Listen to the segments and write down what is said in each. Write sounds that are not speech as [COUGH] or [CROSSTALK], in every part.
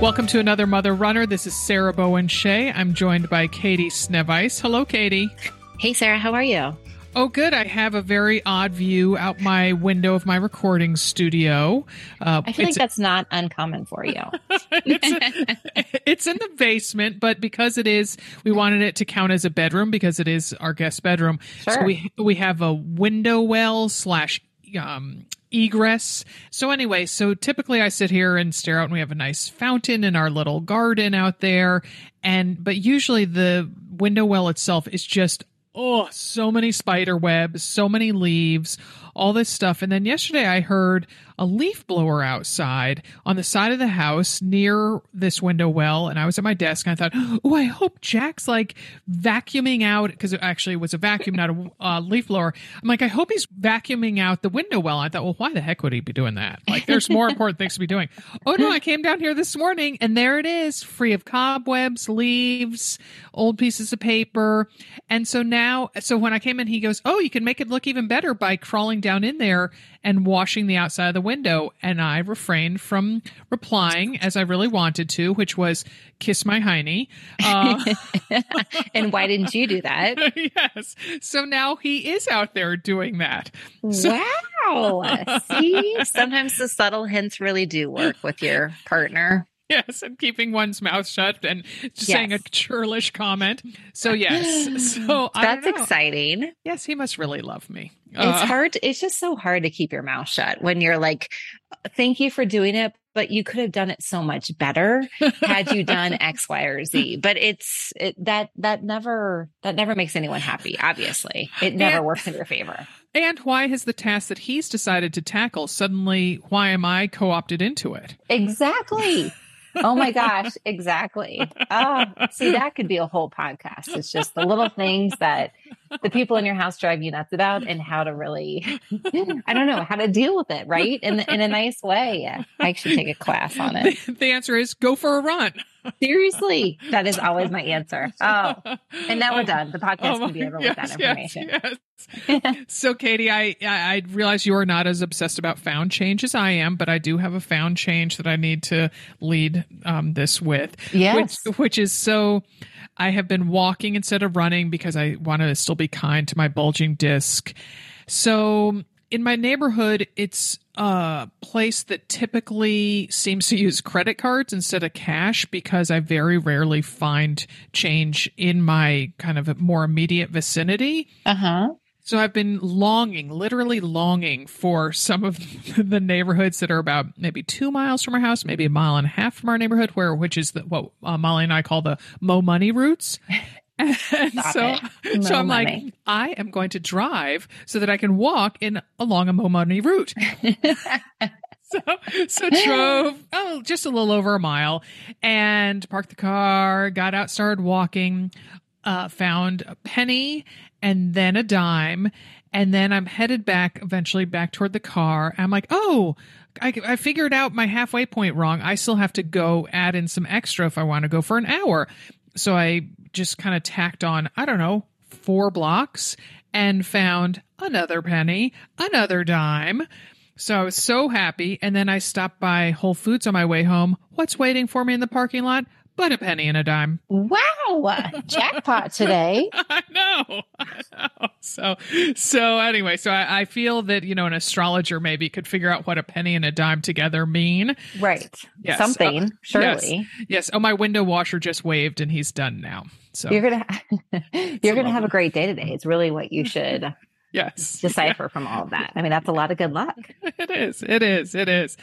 Welcome to another Mother Runner. This is Sarah Bowen Shea. I'm joined by Katie Snevice. Hello, Katie. Hey, Sarah, how are you? Oh, good. I have a very odd view out my window of my recording studio. Uh, I feel like that's not uncommon for you. [LAUGHS] it's, it's, in the basement, but because it is, we wanted it to count as a bedroom because it is our guest bedroom. Sure. So we we have a window well slash um, egress. So anyway, so typically I sit here and stare out and we have a nice fountain in our little garden out there. And, but usually the window well itself is just, oh, so many spider webs, so many leaves, all this stuff. And then yesterday I heard a leaf blower outside on the side of the house near this window well. And I was at my desk and I thought, oh, I hope Jack's like vacuuming out because it actually was a vacuum, not a uh, leaf blower. I'm like, I hope he's vacuuming out the window well. I thought, well, why the heck would he be doing that? Like, there's more [LAUGHS] important things to be doing. Oh, no, I came down here this morning and there it is, free of cobwebs, leaves, old pieces of paper. And so now, so when I came in, he goes, oh, you can make it look even better by crawling down in there and washing the outside of the window. And I refrained from replying as I really wanted to, which was kiss my hiney. Uh, [LAUGHS] and why didn't you do that? [LAUGHS] yes. So now he is out there doing that. So- wow. See, [LAUGHS] sometimes the subtle hints really do work with your partner. Yes, and keeping one's mouth shut and just yes. saying a churlish comment. So yes, [GASPS] so that's exciting. Yes, he must really love me. It's uh, hard. It's just so hard to keep your mouth shut when you're like, "Thank you for doing it, but you could have done it so much better had you done [LAUGHS] X, Y, or Z." But it's it, that that never that never makes anyone happy. Obviously, it never and, works in your favor. And why has the task that he's decided to tackle suddenly? Why am I co-opted into it? Exactly oh my gosh, [LAUGHS] exactly. Oh, see, that could be a whole podcast. It's just the little things that the people in your house drive you nuts about and how to really, I don't know, how to deal with it, right? In, in a nice way. I should take a class on it. The, the answer is go for a run. Seriously, that is always my answer. [LAUGHS] Oh, and now we're done. The podcast oh, can be over yes, with that information. Yes, yes. so, Katie, I I realize you are not as obsessed about found change as I am, but I do have a found change that I need to lead um, this with. Yes, which, which is so. I have been walking instead of running because I want to still be kind to my bulging disc. So in my neighborhood, it's a place that typically seems to use credit cards instead of cash because I very rarely find change in my kind of more immediate vicinity. Uh huh. So I've been longing, literally longing for some of [LAUGHS] the neighborhoods that are about maybe two miles from our house, maybe a mile and a half from our neighborhood, where which is the, what uh, Molly and I call the Mo Money routes. [LAUGHS] And so, so I'm money. like, I am going to drive so that I can walk in along a Mo Money route. [LAUGHS] so, so drove oh just a little over a mile and parked the car, got out, started walking, uh, found a penny and then a dime, and then I'm headed back eventually back toward the car. I'm like, oh, I, I figured out my halfway point wrong. I still have to go add in some extra if I want to go for an hour. So I just kind of tacked on, I don't know, four blocks and found another penny, another dime. So I was so happy. And then I stopped by Whole Foods on my way home. What's waiting for me in the parking lot? But a penny and a dime. Wow, [LAUGHS] jackpot today. [LAUGHS] I know. I know. So, so anyway, so I, I, feel that you know an astrologer maybe could figure out what a penny and a dime together mean. Right. Yes. Something. Uh, surely. Yes. yes. Oh, my window washer just waved, and he's done now. So you're gonna [LAUGHS] you're gonna have a great day today. It's really what you should yes. [LAUGHS] decipher yeah. from all of that. I mean that's a lot of good luck. [LAUGHS] It is. It is. It is.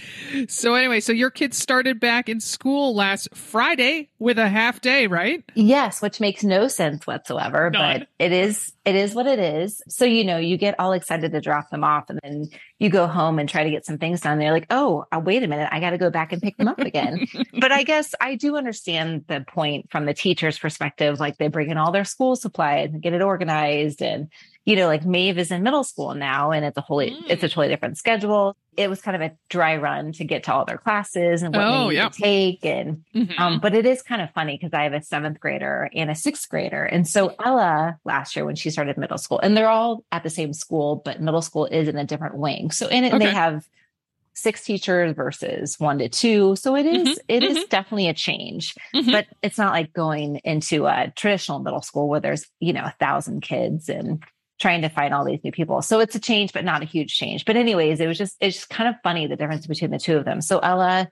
So anyway so your kids started back in school last friday with a half day right? Yes which makes no sense whatsoever None. but it is it is what it is. So you know you get all excited to drop them off and then you go home and try to get some things done. They're like oh uh, wait a minute. I got to go back and pick them up again. [LAUGHS] But i guess i do understand the point from the teacher's perspective. Like they bring in all their school supplies and get it organized and you know, like Maeve is in middle school now and it's a wholly mm. it's a totally different schedule. It was kind of a dry run to get to all their classes and what oh, they yeah. take. And mm-hmm. um, but it is kind of funny because I have a seventh grader and a sixth grader. And so Ella last year when she started middle school, and they're all at the same school, but middle school is in a different wing. So in it okay. they have six teachers versus one to two. So it is, mm-hmm, it mm-hmm. is definitely a change, mm-hmm. but it's not like going into a traditional middle school where there's, you know, a thousand kids and trying to find all these new people. So it's a change, but not a huge change. But anyways, it was just it's just kind of funny the difference between the two of them. So Ella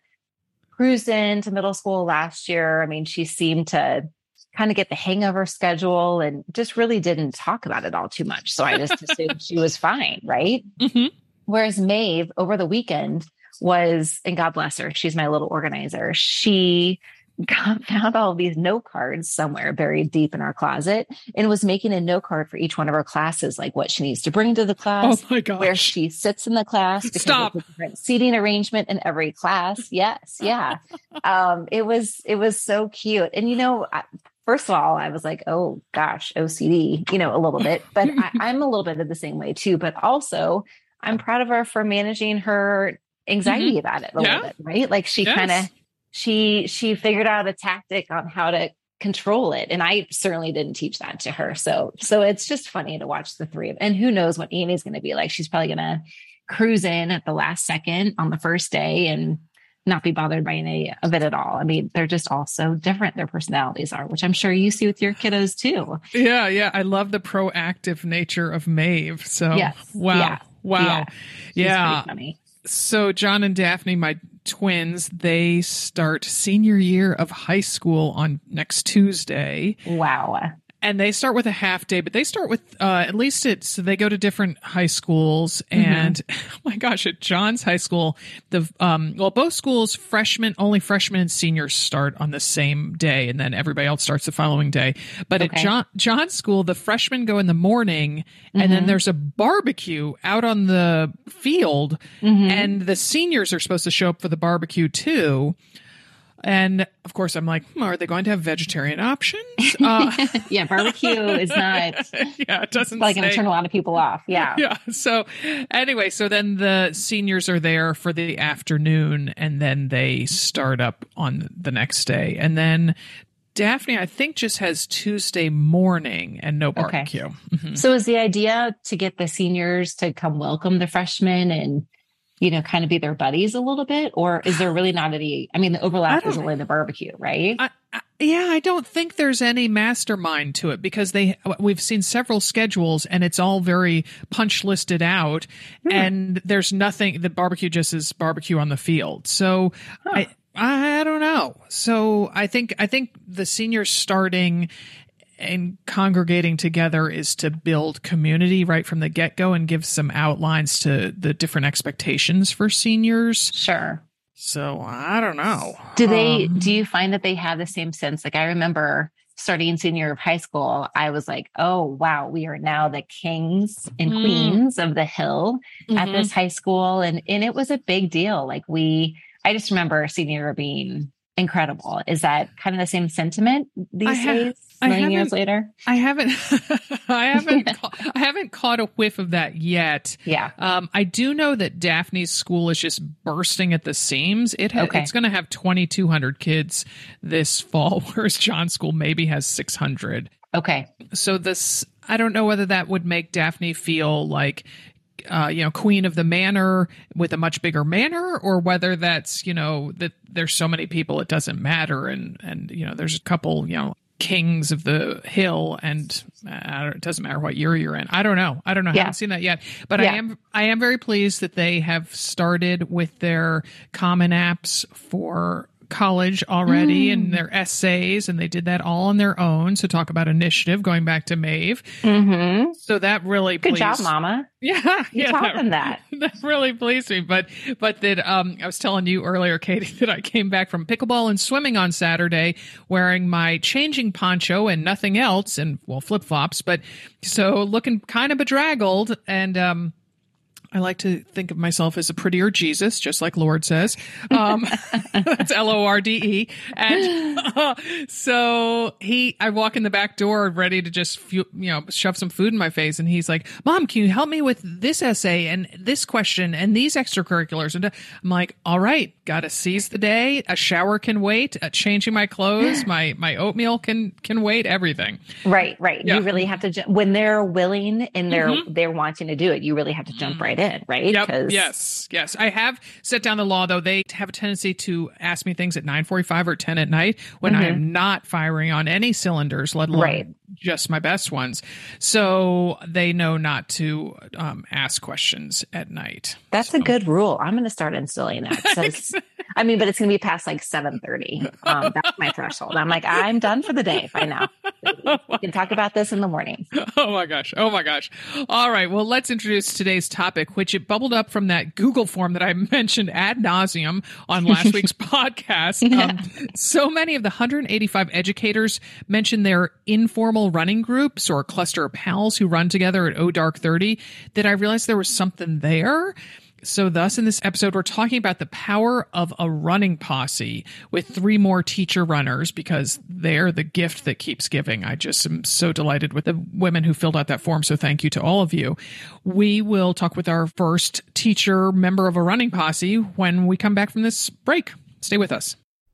cruised into middle school last year. I mean, she seemed to kind of get the hang of her schedule and just really didn't talk about it all too much. So I just assumed she was fine, right? [LAUGHS] Mm-hmm. Whereas Maeve over the weekend was, and God bless her, she's my little organizer. She got, found all these note cards somewhere buried deep in our closet and was making a note card for each one of our classes, like what she needs to bring to the class, oh my gosh. where she sits in the class, because Stop. different seating arrangement in every class. Yes, yeah. [LAUGHS] um, it was it was so cute, and you know. I, First of all, I was like, oh gosh, OCD, you know, a little bit, but I, [LAUGHS] I'm a little bit of the same way too. But also, I'm proud of her for managing her anxiety mm-hmm. about it a yeah. little bit, right? Like she yes. kind of she she figured out a tactic on how to control it and i certainly didn't teach that to her so so it's just funny to watch the three of and who knows what amy's going to be like she's probably going to cruise in at the last second on the first day and not be bothered by any of it at all. I mean, they're just all so different. Their personalities are, which I'm sure you see with your kiddos too. Yeah, yeah. I love the proactive nature of Maeve. So, yes. wow, yeah. wow, yeah. yeah. So, John and Daphne, my twins, they start senior year of high school on next Tuesday. Wow and they start with a half day, but they start with uh, at least it's so they go to different high schools. Mm-hmm. And [LAUGHS] oh my gosh, at John's high school, the um, well, both schools freshmen only freshmen and seniors start on the same day, and then everybody else starts the following day. But okay. at John John's school, the freshmen go in the morning, mm-hmm. and then mm-hmm. there's a barbecue out on the field, mm-hmm. and the seniors are supposed to show up for the barbecue too. And of course, I'm like, hmm, are they going to have vegetarian options? [LAUGHS] Uh, yeah, barbecue is [LAUGHS] not. Yeah, it doesn't. Like, going to turn a lot of people off. Yeah. [LAUGHS] Yeah. So, anyway, so then the seniors are there for the afternoon, and then they start up on the next day, and then Daphne, I think, just has Tuesday morning and no barbecue. Okay. Mm-hmm. So, is the idea to get the seniors to come welcome the freshmen and you know, kind of be their buddies a little bit? Or is there really not any? I mean, the overlap is only the barbecue, right? I, I, yeah, I don't think there's any mastermind to it because they we've seen several schedules and it's all very punch listed out, hmm. and there's nothing. The barbecue just is barbecue on the field. So huh. I. I don't know. So I think I think the seniors starting and congregating together is to build community right from the get go and give some outlines to the different expectations for seniors. Sure. So I don't know. Do they, um, do you find that they have the same sense? Like I remember starting senior of high school, I was like, oh, wow, we are now the kings and mm. queens of the hill mm-hmm. at this high school. And, and it was a big deal. Like we, I just remember senior being incredible. Is that kind of the same sentiment these days? Million years later. I haven't, [LAUGHS] [LAUGHS] I haven't, ca- I haven't caught a whiff of that yet. Yeah. Um, I do know that Daphne's school is just bursting at the seams. It ha- okay. it's going to have 2,200 kids this [LAUGHS] fall, whereas John's school maybe has 600. Okay. So this, I don't know whether that would make Daphne feel like uh, you know, queen of the manor with a much bigger manor, or whether that's you know that there's so many people it doesn't matter, and and you know there's a couple you know kings of the hill and uh, it doesn't matter what year you're in i don't know i don't know yeah. i haven't seen that yet but yeah. i am i am very pleased that they have started with their common apps for college already mm. and their essays, and they did that all on their own. So talk about initiative, going back to Maeve. Mm-hmm. So that really good pleased. job, Mama. [LAUGHS] Yeah, you yeah, taught them that. [LAUGHS] That really pleased me. But but that um, I was telling you earlier, Katie, [LAUGHS] that I came back from pickleball and swimming on Saturday wearing my changing poncho and nothing else, and well flip flops. But so looking kind of bedraggled and um I like to think of myself as a prettier Jesus, just like Lorde says. Um, [LAUGHS] that's L O R D E. And uh, [LAUGHS] so he, I walk in the back door ready to just, you know, shove some food in my face. And he's like, Mom, can you help me with this essay and this question and these extracurriculars? And I'm like, all right, got to seize the day. A shower can wait. Uh, changing my clothes, [GASPS] my, my oatmeal can, can wait, everything. Right, right. Yeah. You really have to, when they're willing and they're, mm-hmm. they're wanting to do it, you really have to jump right in in, right? Yep. Yes. Yes. I have set down the law though. They have a tendency to ask me things at 945 or 10 at night when mm-hmm. I am not firing on any cylinders, let alone right. Just my best ones. So they know not to um, ask questions at night. That's so. a good rule. I'm going to start instilling that. [LAUGHS] I mean, but it's going to be past like 730. Um, that's my threshold. I'm like, I'm done for the day by now. We can talk about this in the morning. [LAUGHS] Oh my gosh. Oh my gosh. All right. Well, let's introduce today's topic, which it bubbled up from that Google form that I [LAUGHS] mentioned ad nauseum on last week's podcast. Yeah. Um, so many of the 185 educators mentioned their informal running groups or cluster of pals who run together at O Dark 30 that I realized there was something there. So, thus, in this episode, we're talking about the power of a running posse with three more teacher runners because they're the gift that keeps giving. I just am so delighted with the women who filled out that form. So, thank you to all of you. We will talk with our first teacher member of a running posse when we come back from this break. Stay with us.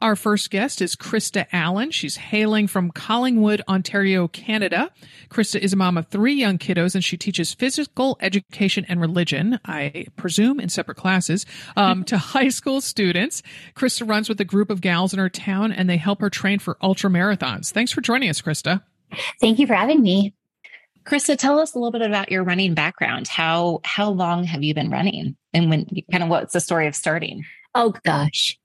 Our first guest is Krista Allen. She's hailing from Collingwood, Ontario, Canada. Krista is a mom of three young kiddos and she teaches physical education and religion, I presume in separate classes, um, to high school students. Krista runs with a group of gals in her town and they help her train for ultra marathons. Thanks for joining us, Krista. Thank you for having me. Krista, tell us a little bit about your running background. How how long have you been running? And when kind of what's the story of starting? Oh gosh.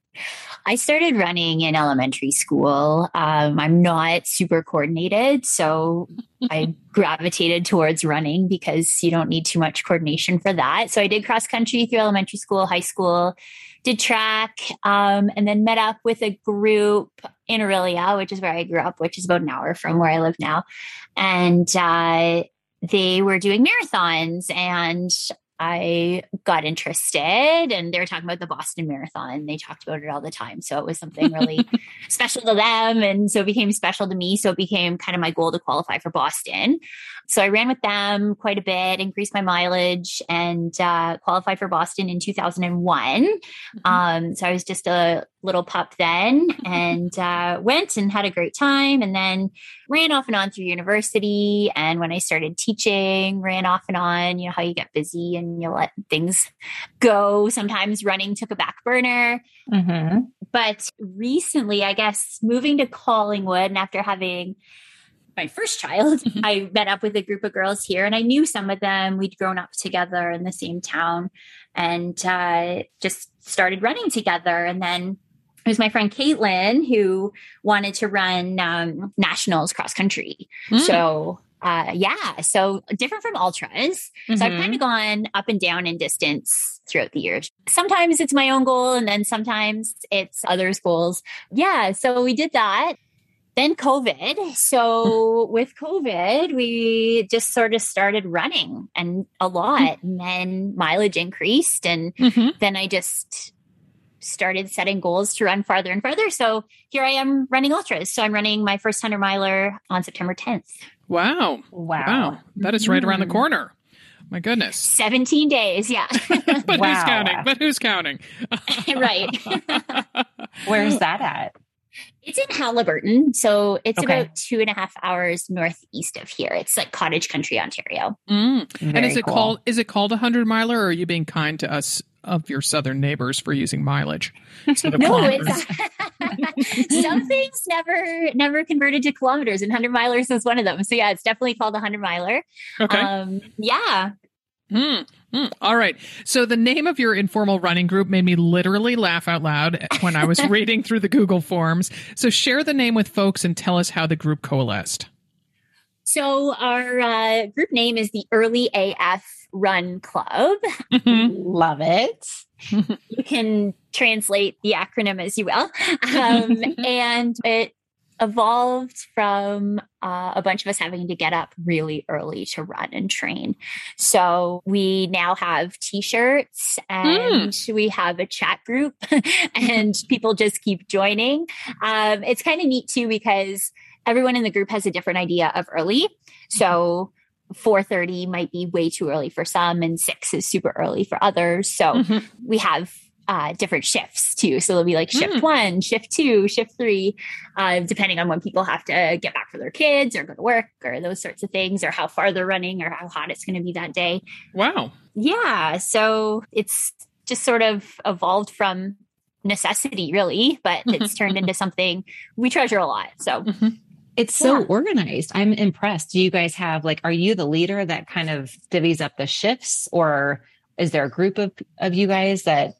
I started running in elementary school. Um, I'm not super coordinated, so [LAUGHS] I gravitated towards running because you don't need too much coordination for that. So I did cross country through elementary school, high school, did track, um, and then met up with a group in Orillia, which is where I grew up, which is about an hour from where I live now. And uh, they were doing marathons and I got interested and they were talking about the Boston Marathon. They talked about it all the time. So it was something really [LAUGHS] special to them. And so it became special to me. So it became kind of my goal to qualify for Boston. So I ran with them quite a bit, increased my mileage, and uh, qualified for Boston in 2001. Mm-hmm. Um, so I was just a little pup then [LAUGHS] and uh, went and had a great time and then ran off and on through university. And when I started teaching, ran off and on, you know, how you get busy and you let things go. Sometimes running took a back burner. Mm-hmm. But recently, I guess, moving to Collingwood and after having my first child. [LAUGHS] I met up with a group of girls here and I knew some of them. We'd grown up together in the same town and uh, just started running together. And then it was my friend Caitlin who wanted to run um, nationals cross country. Mm. So uh, yeah, so different from ultras. Mm-hmm. So I've kind of mm-hmm. gone up and down in distance throughout the years. Sometimes it's my own goal, and then sometimes it's others' goals. Yeah, so we did that. Then COVID. So [LAUGHS] with COVID, we just sort of started running and a lot, mm-hmm. and then mileage increased, and mm-hmm. then I just started setting goals to run farther and farther. So here I am running ultras. So I'm running my first 100 miler on September 10th. Wow. Wow. Wow. That is right around the mm-hmm. corner. My goodness. 17 days. Yeah. [LAUGHS] but wow. who's counting? But who's counting? [LAUGHS] right. [LAUGHS] Where's that at? It's in Haliburton. So it's okay. about two and a half hours northeast of here. It's like cottage country, Ontario. Mm. And is it cool. called is it called a hundred miler or are you being kind to us of your southern neighbors for using mileage [LAUGHS] no, it's [LAUGHS] some things never never converted to kilometers, and hundred milers is one of them. So yeah, it's definitely called a hundred miler. Okay. Um, yeah. Hmm. Mm, all right. So the name of your informal running group made me literally laugh out loud when I was [LAUGHS] reading through the Google forms. So share the name with folks and tell us how the group coalesced. So our uh, group name is the Early AF Run Club. Mm-hmm. Love it. [LAUGHS] you can translate the acronym as you will. Um, [LAUGHS] and it evolved from uh, a bunch of us having to get up really early to run and train. So we now have t shirts and mm. we have a chat group, [LAUGHS] and people just keep joining. Um, it's kind of neat too because everyone in the group has a different idea of early. So 4:30 might be way too early for some and 6 is super early for others. So mm-hmm. we have uh, different shifts too. So it'll be like shift mm. one, shift two, shift three, uh, depending on when people have to get back for their kids or go to work or those sorts of things, or how far they're running or how hot it's going to be that day. Wow. Yeah. So it's just sort of evolved from necessity, really, but it's turned [LAUGHS] into something we treasure a lot. So. Mm-hmm. It's so yeah. organized. I'm impressed. Do you guys have like, are you the leader that kind of divvies up the shifts or is there a group of, of you guys that,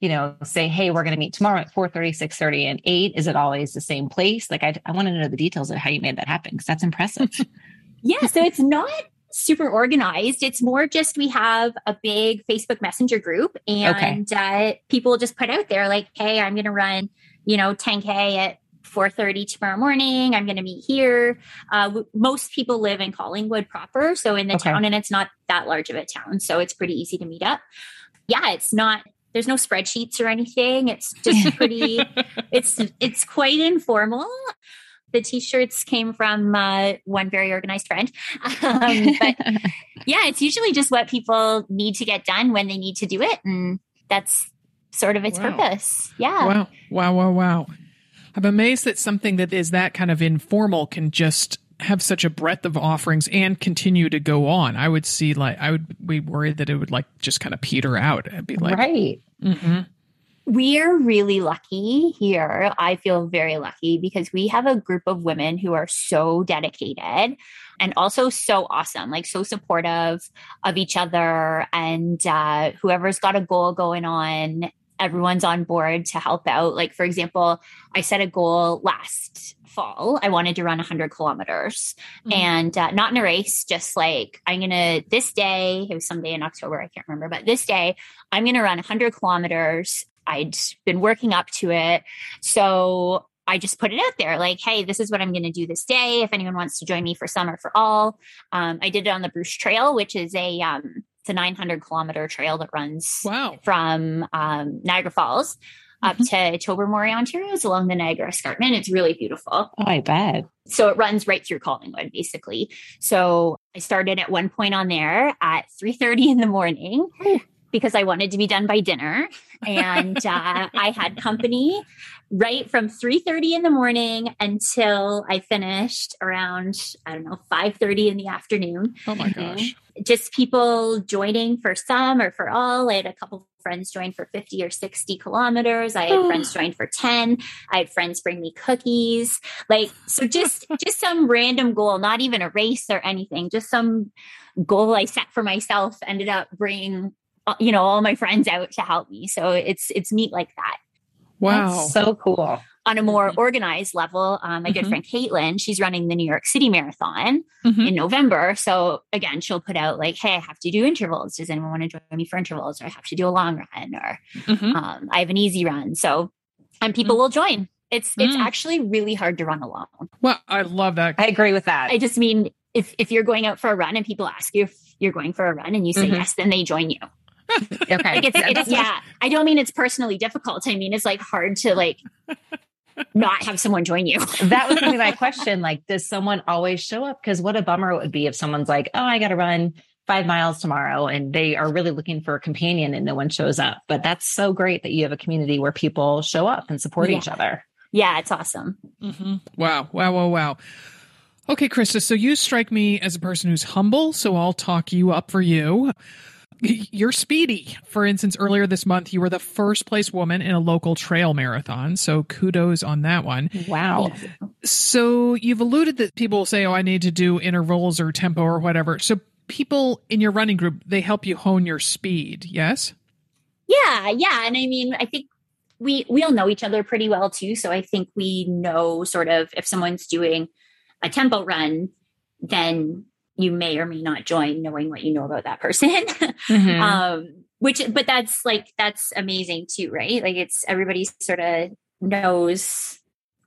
you know, say, Hey, we're going to meet tomorrow at 4 30, 6 30 and 8. Is it always the same place? Like, I, I want to know the details of how you made that happen because that's impressive. [LAUGHS] yeah. So it's not super organized. It's more just we have a big Facebook Messenger group and okay. uh, people just put out there like, Hey, I'm going to run, you know, 10K at 4.30 tomorrow morning i'm going to meet here. Uh, most people live in collingwood proper so in the okay. town and it's not that large of a town so it's pretty easy to meet up. Yeah it's not there's no spreadsheets or anything it's just [LAUGHS] pretty it's it's quite informal. The t-shirts came from uh, one very organized friend um, but [LAUGHS] yeah it's usually just what people need to get done when they need to do it and that's sort of its wow. purpose yeah. Wow wow wow wow I'm amazed that something that is that kind of informal can just have such a breadth of offerings and continue to go on. I would see like I would be worried that it would like just kind of peter out and be like right. Mm-hmm. We are really lucky here. I feel very lucky because we have a group of women who are so dedicated and also so awesome, like so supportive of each other. And uh, whoever's got a goal going on everyone's on board to help out. Like, for example, I set a goal last fall. I wanted to run 100 kilometers mm-hmm. and uh, not in a race, just like I'm going to, this day, it was someday in October, I can't remember, but this day, I'm going to run 100 kilometers. I'd been working up to it. So I just put it out there like, hey, this is what I'm going to do this day. If anyone wants to join me for some or for all, um, I did it on the Bruce Trail, which is a um, it's a 900 kilometer trail that runs wow. from um, Niagara Falls up mm-hmm. to Tobermory, Ontario. It's along the Niagara Escarpment. It's really beautiful. Oh, I bet. So it runs right through Collingwood, basically. So I started at one point on there at 3.30 in the morning because I wanted to be done by dinner. And uh, I had company right from 3.30 in the morning until I finished around, I don't know, 5.30 in the afternoon. Oh my gosh just people joining for some or for all. I had a couple friends join for 50 or 60 kilometers. I had friends join for 10. I had friends bring me cookies. Like, so just, [LAUGHS] just some random goal, not even a race or anything, just some goal I set for myself ended up bringing, you know, all my friends out to help me. So it's, it's neat like that. Wow. That's so cool on a more mm-hmm. organized level, um, my mm-hmm. good friend Caitlin, she's running the New York City Marathon mm-hmm. in November. So again, she'll put out like, "Hey, I have to do intervals. Does anyone want to join me for intervals? Or I have to do a long run, or mm-hmm. um, I have an easy run." So, and people mm. will join. It's it's mm. actually really hard to run alone. Well, I love that. I agree with that. I just mean if if you're going out for a run and people ask you if you're going for a run and you say mm-hmm. yes, then they join you. Okay. Like it's, it's, yeah. I don't mean it's personally difficult. I mean it's like hard to like not have someone join you. [LAUGHS] that was going to be my [LAUGHS] question. Like, does someone always show up? Because what a bummer it would be if someone's like, oh, I got to run five miles tomorrow and they are really looking for a companion and no one shows up. But that's so great that you have a community where people show up and support yeah. each other. Yeah, it's awesome. Mm-hmm. Wow. Wow. Wow. Wow. Okay, Krista. So you strike me as a person who's humble. So I'll talk you up for you. You're speedy. For instance, earlier this month, you were the first place woman in a local trail marathon. So kudos on that one. Wow. So you've alluded that people will say, oh, I need to do intervals or tempo or whatever. So people in your running group, they help you hone your speed. Yes? Yeah. Yeah. And I mean, I think we, we all know each other pretty well too. So I think we know sort of if someone's doing a tempo run, then you may or may not join knowing what you know about that person. [LAUGHS] Mm-hmm. um, which, but that's like, that's amazing too, right? Like it's everybody sort of knows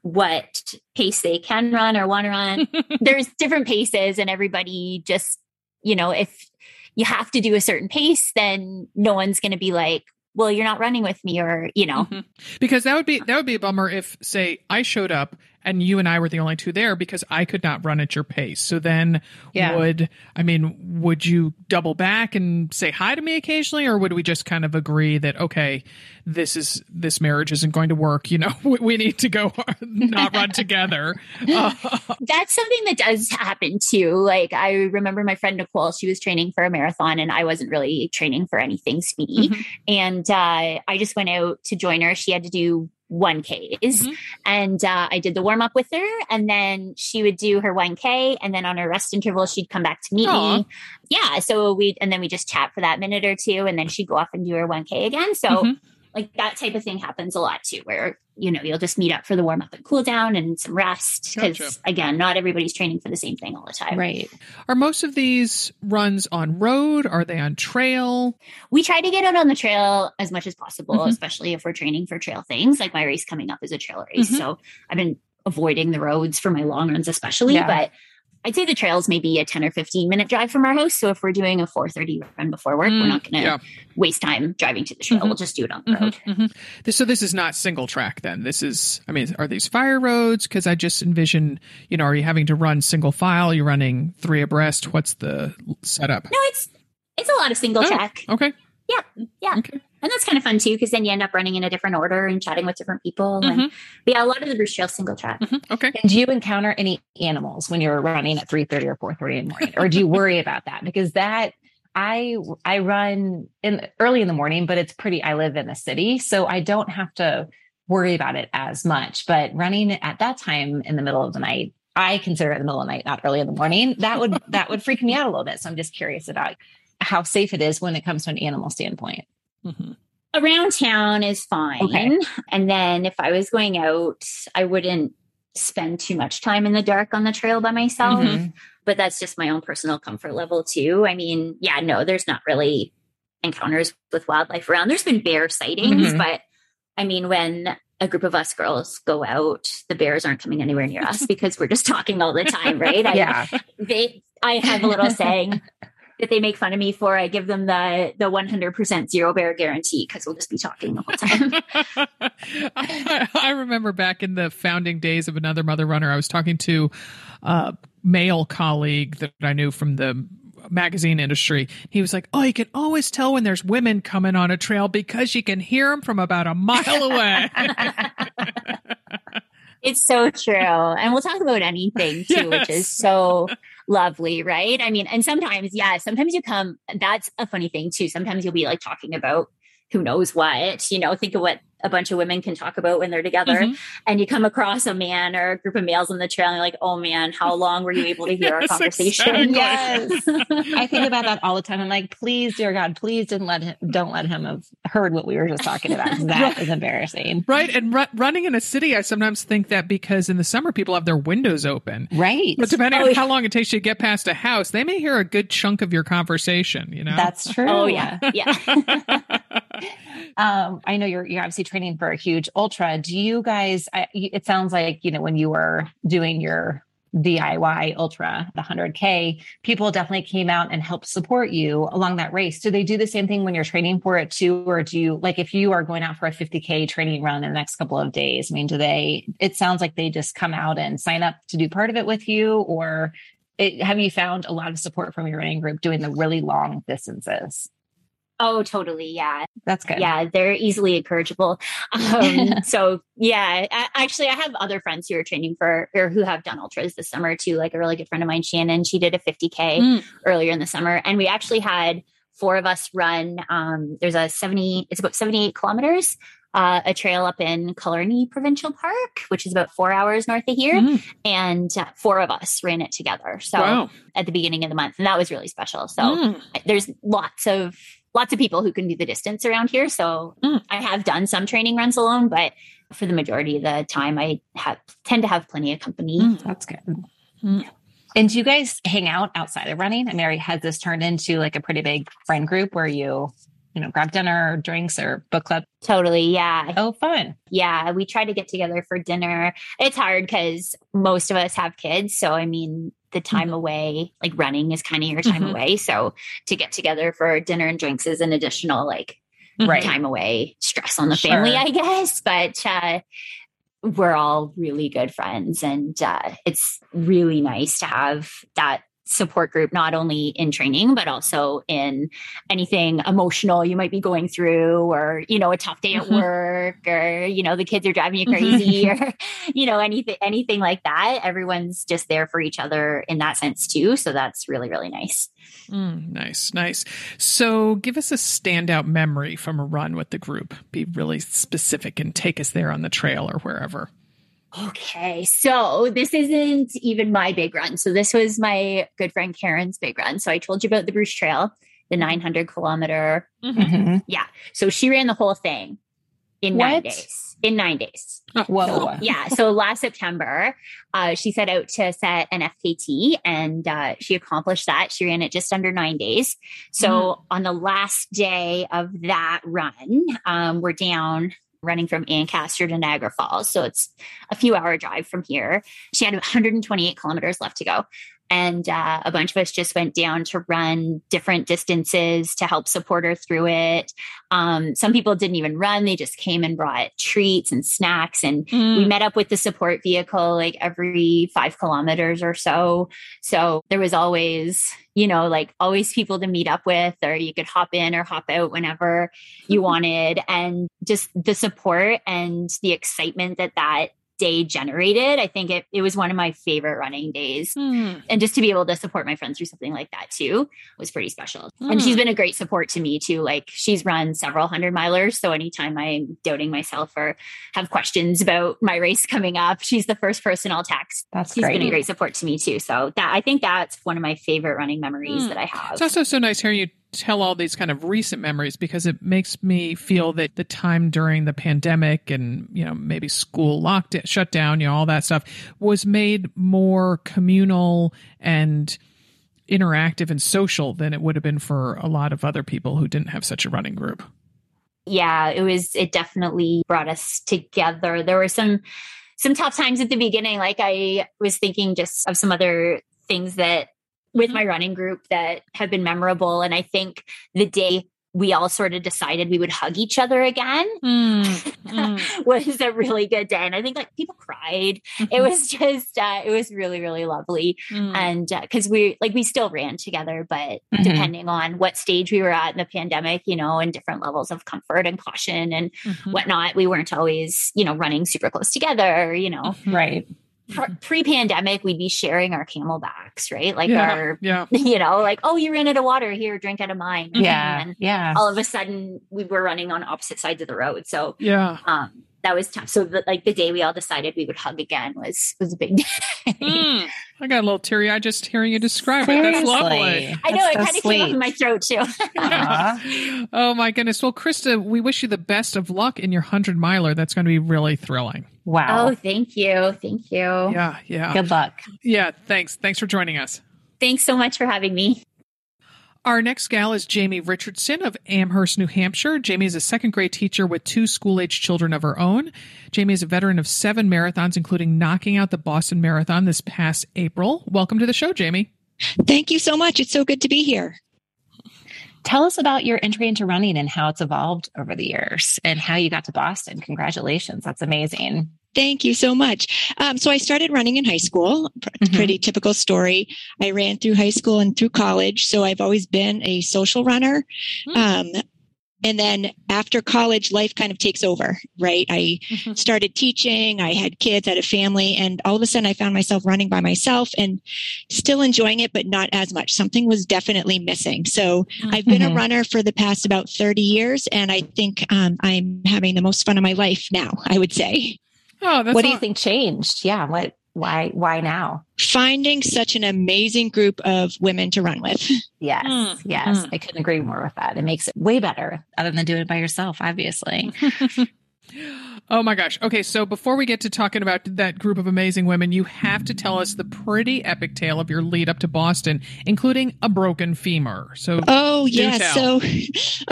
what pace they can run or want to run. [LAUGHS] There's different paces and everybody just, you know, if you have to do a certain pace, then no one's going to be like, well, you're not running with me or, you know. Mm-hmm. Because that would be that would be a bummer if say I showed up and you and I were the only two there because I could not run at your pace. So then yeah. would I mean, would you double back and say hi to me occasionally or would we just kind of agree that okay, this is this marriage isn't going to work, you know, [LAUGHS] we, we need to go [LAUGHS] not run together. Uh, [LAUGHS] That's something that does happen too. Like I remember my friend Nicole, she was training for a marathon and I wasn't really training for anything speedy. Mm-hmm. And uh, I just went out to join her. She had to do 1Ks. Mm-hmm. And uh, I did the warm up with her. And then she would do her 1K. And then on her rest interval, she'd come back to meet Aww. me. Yeah. So we, and then we just chat for that minute or two. And then she'd go off and do her 1K again. So, mm-hmm. Like that type of thing happens a lot too, where you know, you'll just meet up for the warm up and cool down and some rest. Because gotcha. again, not everybody's training for the same thing all the time. Right. Are most of these runs on road? Are they on trail? We try to get out on the trail as much as possible, mm-hmm. especially if we're training for trail things. Like my race coming up is a trail race. Mm-hmm. So I've been avoiding the roads for my long runs, especially. Yeah. But I'd say the trails may be a 10 or 15 minute drive from our house. So if we're doing a 430 run before work, mm, we're not going to yeah. waste time driving to the trail. Mm-hmm. We'll just do it on the road. Mm-hmm, mm-hmm. So this is not single track then. This is, I mean, are these fire roads? Cause I just envision, you know, are you having to run single file? You're running three abreast. What's the setup? No, it's, it's a lot of single oh, track. Okay. Yeah. Yeah. Okay. And that's kind of fun too, because then you end up running in a different order and chatting with different people. Mm-hmm. And yeah, a lot of the Bruce Trail single track. Mm-hmm. Okay. And do you encounter any animals when you're running at 3.30 or 4.30 in the morning? or do you worry [LAUGHS] about that? Because that I I run in early in the morning, but it's pretty I live in the city, so I don't have to worry about it as much. But running at that time in the middle of the night, I consider it the middle of the night, not early in the morning. That would that would freak me out a little bit. So I'm just curious about how safe it is when it comes to an animal standpoint. Mm-hmm. Around town is fine. Okay. And then if I was going out, I wouldn't spend too much time in the dark on the trail by myself. Mm-hmm. But that's just my own personal comfort level too. I mean, yeah, no, there's not really encounters with wildlife around. There's been bear sightings, mm-hmm. but I mean, when a group of us girls go out, the bears aren't coming anywhere near us [LAUGHS] because we're just talking all the time, right? yeah. I, [LAUGHS] they, I have a little saying that they make fun of me for, I give them the the 100% zero bear guarantee because we'll just be talking the whole time. I, [LAUGHS] [LAUGHS] I, remember back in the founding days of another mother runner, I was talking to a male colleague that I knew from the magazine industry. He was like, "Oh, you can always tell when there's women coming on a trail because you can hear them from about a mile away." [LAUGHS] it's so true, and we'll talk about anything too, yes. which is so lovely, right? I mean, and sometimes, yeah, sometimes you come, that's a funny thing too. Sometimes you'll be like talking about who knows what, you know, think of what a bunch of women can talk about when they're together. Mm-hmm. and you come across a man or a group of males on the trail and you're like oh man how long were you able to hear yes, our [LAUGHS] conversation? exactly. yes. [LAUGHS] I think about that all the time. I'm like please dear god please didn't let him don't let him have heard what we were just talking about. [LAUGHS] That right. is embarrassing. Right and r- running in a city i sometimes think that because in the summer people have their windows open. Right. But depending oh, on how long it takes you to get past a house they may hear a good chunk of your conversation you know? That's true. oh yeah. Yeah [LAUGHS] um i know you're you're obviously training for a huge ultra. Do you guys, I, it sounds like, you know, when you were doing your DIY ultra, the 100K, people definitely came out and helped support you along that race. Do they do the same thing when you're training for it too? Or do you, like, if you are going out for a 50K training run in the next couple of days, I mean, do they, it sounds like they just come out and sign up to do part of it with you? Or it, have you found a lot of support from your running group doing the really long distances? Oh, totally. Yeah. That's good. Yeah. They're easily encourageable. [LAUGHS] Um, so yeah, I, actually I have other friends who are training for, or who have done ultras this summer too. Like a really good friend of mine, Shannon, she did a 50K mm. earlier in the summer. And we actually had four of us run. Um, there's a 70, it's about 78 kilometers, uh, a trail up in Killarney Provincial Park, which is about four hours north of here. Mm. And uh, four of us ran it together. So wow. at the beginning of the month. And that was really special. So mm. there's lots of lots of people who can do the distance around here. So mm. I have done some training runs alone, but for the majority of the time, I have tend to have plenty of company. Mm, that's good. Mm. And do you guys hang out outside of running? And Mary, has this turned into like a pretty big friend group where you, you know, grab dinner or drinks or book club? Totally. Yeah. Oh, fun. Yeah. We try to get together for dinner. It's hard because most of us have kids. So, I mean, the time mm-hmm. away, like running is kind of your time mm-hmm. away. So to get together for dinner and drinks is an additional like right. time away stress on the sure. family, I guess. But uh, we're all really good friends and uh, it's really nice to have that support group, not only in training, but also in anything emotional you might be going through, or, you know, a tough day mm-hmm. at work, or, you know, the kids are driving you crazy, [LAUGHS] or, you know, anything, anything like that. Everyone's just there for each other in that sense too. So that's really, really nice. Mm, nice, nice. So give us a standout memory from a run with the group. Be really specific and take us there on the trail or wherever. Okay, so this isn't even my big run. So this was my good friend Karen's big run. So I told you about the Bruce Trail, the 900 kilometer. Mm-hmm. Yeah. So she ran the whole thing in what? nine days. In nine days. Oh, whoa. So, yeah. So last September, uh, she set out to set an FKT and uh, she accomplished that. She ran it just under nine days. So mm. on the last day of that run, um, we're down running from Ancaster to Niagara Falls. So it's a few hour drive from here. She had 128 kilometers left to go and uh, a bunch of us just went down to run different distances to help support her through it. Um, some people didn't even run; they just came and brought treats and snacks, and mm. we met up with the support vehicle like every five kilometers or so. So there was always, you know, like always people to meet up with, or you could hop in or hop out whenever you [LAUGHS] wanted, and just the support and the excitement that that day generated. I think it, it was one of my favorite running days. Mm. And just to be able to support my friends through something like that too was pretty special. Mm. And she's been a great support to me too. Like she's run several hundred milers. So anytime I'm doubting myself or have questions about my race coming up, she's the first person I'll text. That's she's great. been a great support to me too. So that I think that's one of my favorite running memories mm. that I have. It's also so nice hearing you tell all these kind of recent memories because it makes me feel that the time during the pandemic and you know maybe school locked it, shut down you know all that stuff was made more communal and interactive and social than it would have been for a lot of other people who didn't have such a running group. Yeah it was it definitely brought us together. There were some some tough times at the beginning. Like i was thinking just of some other things that with my running group that have been memorable. And I think the day we all sort of decided we would hug each other again mm, mm. [LAUGHS] was a really good day and i think like people cried mm-hmm. it was [LAUGHS] just uh, it was really really lovely mm. and because uh, we like we still ran together but mm-hmm. depending on what stage we were at in the pandemic you know and different levels of comfort and caution and mm-hmm. whatnot we weren't always you know running super close together you know right pre-pandemic we'd be sharing our CamelBaks right? Like yeah, our yeah. [LAUGHS] you know like oh you ran out of water. Here drink out of mine. Yeah. and Yeah. all of a sudden we were running on opposite sides of the road. So yeah. um that was tough. So the, like the day we all decided we would hug again was was a big [LAUGHS] day. Mm. i got a little teary eye just hearing you describe it. That's lovely. Seriously. i know it That's kind of came up sweet. in my throat too. Aw. [LAUGHS] oh my goodness. Well krista we wish you the best of luck in your 100 miler. That's going to be really thrilling. Wow. oh thank you. Thank you. Yeah yeah. Good luck. yeah thanks. Thanks for joining us. Thanks so much for having me Our next gal is Jamie Richardson of Amherst, New Hampshire. Jamie is a second grade teacher with two school age children of her own. Jamie is a veteran of seven marathons, including knocking out the Boston Marathon this past April. Welcome to the show, Jamie. Thank you so much. It's so good to be here. Tell us about your entry into running and how it's evolved over the years and how you got to Boston. Congratulations. That's amazing. Thank you so much. Um, so I started running in high school. Mhm. Pretty typical story. I ran through high school and through college. So I've always been a social runner. Hmm. Um, and then after college, life kind of takes over, right? I Mhm. started teaching. I had kids, had a family, and all of a sudden I found myself running by myself and still enjoying it, but not as much. Something was definitely missing. So I've been a Mhm. runner for the past about 30 years, and I think um, I'm having the most fun of my life now, I would say. Oh, that's what do you think changed? Yeah. What, why, why now? Finding such an amazing group of women to run with. Yes. Mm, Yes. mm. I couldn't agree more with that. It makes it way better other than doing it by yourself, obviously. [LAUGHS] Oh my gosh. Okay, so before we get to talking about that group of amazing women, you have to tell us the pretty epic tale of your lead up to Boston, including a broken femur. So, Oh, yeah. So,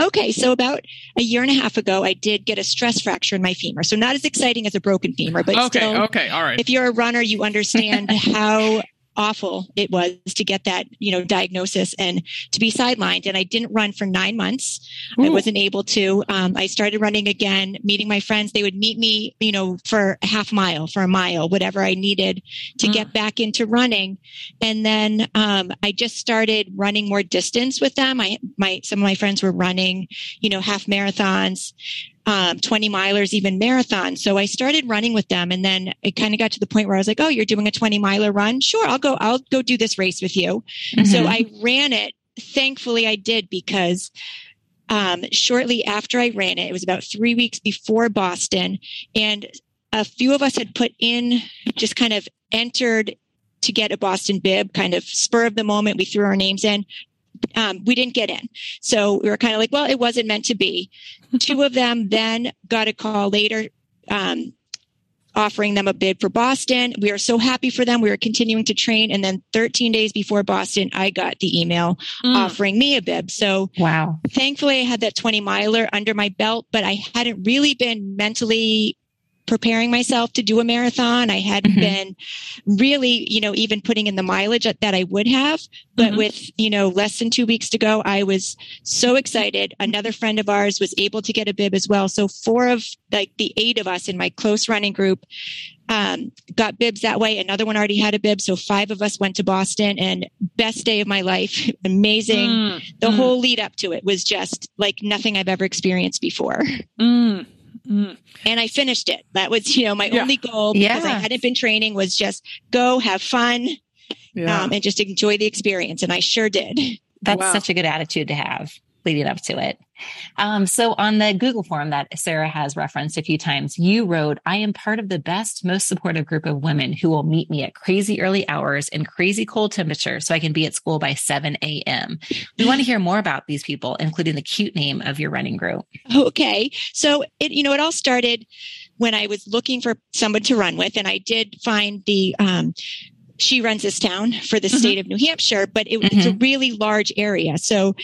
[LAUGHS] okay. So, about a year and a half ago, I did get a stress fracture in my femur. So, not as exciting as a broken femur, but okay, still, okay, all right. if you're a runner, you understand [LAUGHS] how awful it was to get that, you know, diagnosis and to be sidelined. And I didn't run for nine months. I wasn't able to. Um, I started running again, meeting my friends. They would meet me, you know, for a half mile, for a mile, whatever I needed to Mm. get back into running. And then um, I just started running more distance with them. I my some of my friends were running, you know, half marathons um, 20 milers, even marathons. So I started running with them. And then it kind of got to the point where I was like, oh, you're doing a 20 miler run? Sure, I'll go, I'll go do this race with you. So Mhm. I ran it. Thankfully, I did because um, shortly after I ran it, it was about three weeks before Boston. And a few of us had put in, just kind of entered to get a Boston bib, kind of spur of the moment. We threw our names in. Um, we didn't get in. So we were kind of like, well, it wasn't meant to be. Two of them then got a call later um, offering them a bid for Boston. We are so happy for them. We were continuing to train. And then 13 days before Boston, I got the email Mm. offering me a bib. So Wow. thankfully, I had that 20 miler under my belt, but I hadn't really been mentally preparing myself to do a marathon. I hadn't Mhm. been really, you know, even putting in the mileage that I would have. But Mhm. with, you know, less than two weeks to go, I was so excited. Another friend of ours was able to get a bib as well. So four of like the eight of us in my close running group um, got bibs that way. Another one already had a bib. So five of us went to Boston and best day of my life. [LAUGHS] Amazing Mm, the mm, whole lead up to it was just like nothing I've ever experienced before. mm, mm. And I finished it. That was, you know, my Yeah. only goal because I hadn't been training was just go have fun Yeah. um, and just enjoy the experience. And I sure did. That's Wow. such a good attitude to have leading up to it. Um, so on the Google form that Sarah has referenced a few times, you wrote, I am part of the best, most supportive group of women who will meet me at crazy early hours and crazy cold temperatures so I can be at school by 7 a.m. We want to hear more about these people, including the cute name of your running group. Okay. So it, you know, it all started when I was looking for someone to run with and I did find the, um, she runs this town for the state of New Hampshire, but it, it's a really large area. So,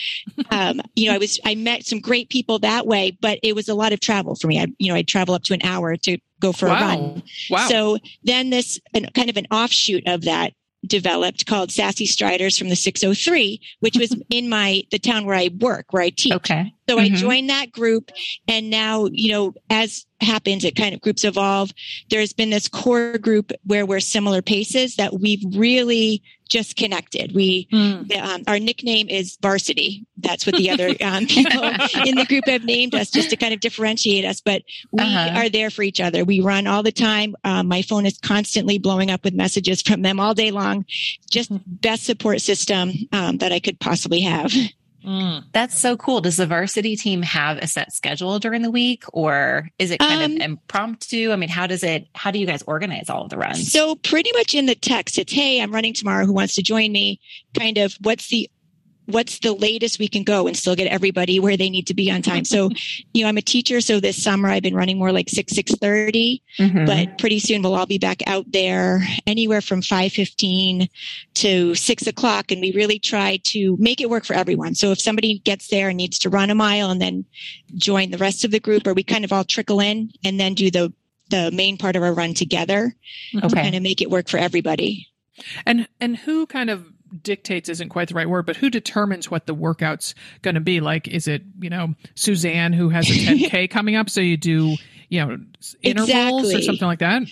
um, [LAUGHS] you know, I was, I met some great people that way, but it was a lot of travel for me. I, you know, I'd travel up to an hour to go for a run. Wow. So then this an, kind of an offshoot of that developed called Sassy Striders from the 603, which was [LAUGHS] in my, the town where I work, where I teach. Okay. So I Mhm. joined that group and now, you know, as happens, it kind of groups evolve. There's been this core group where we're similar paces that we've really just connected. We, Mm. the, um, our nickname is varsity. That's what the other [LAUGHS] um, people in the group have named us just to kind of differentiate us. But we uh-huh. are there for each other. We run all the time. Um, my phone is constantly blowing up with messages from them all day long. Just mm-hmm. best support system um, that I could possibly have. Mm. That's so cool. Does the varsity team have a set schedule during the week or is it kind um, of impromptu? I mean, how does it, how do you guys organize all of the runs? So, pretty much in the text, it's, Hey, I'm running tomorrow. Who wants to join me? Kind of what's the what's the latest we can go and still get everybody where they need to be on time. So, you know, I'm a teacher. So this summer I've been running more like 6, 630, mm-hmm. but pretty soon we'll all be back out there anywhere from 515 to six o'clock. And we really try to make it work for everyone. So if somebody gets there and needs to run a mile and then join the rest of the group, or we kind of all trickle in and then do the, the main part of our run together okay. to kind of make it work for everybody. And, and who kind of dictates isn't quite the right word, but who determines what the workout's going to be? Like, is it, you know, Suzanne who has a 10K [LAUGHS] coming up? So you do, you know, intervals exactly. or something like that?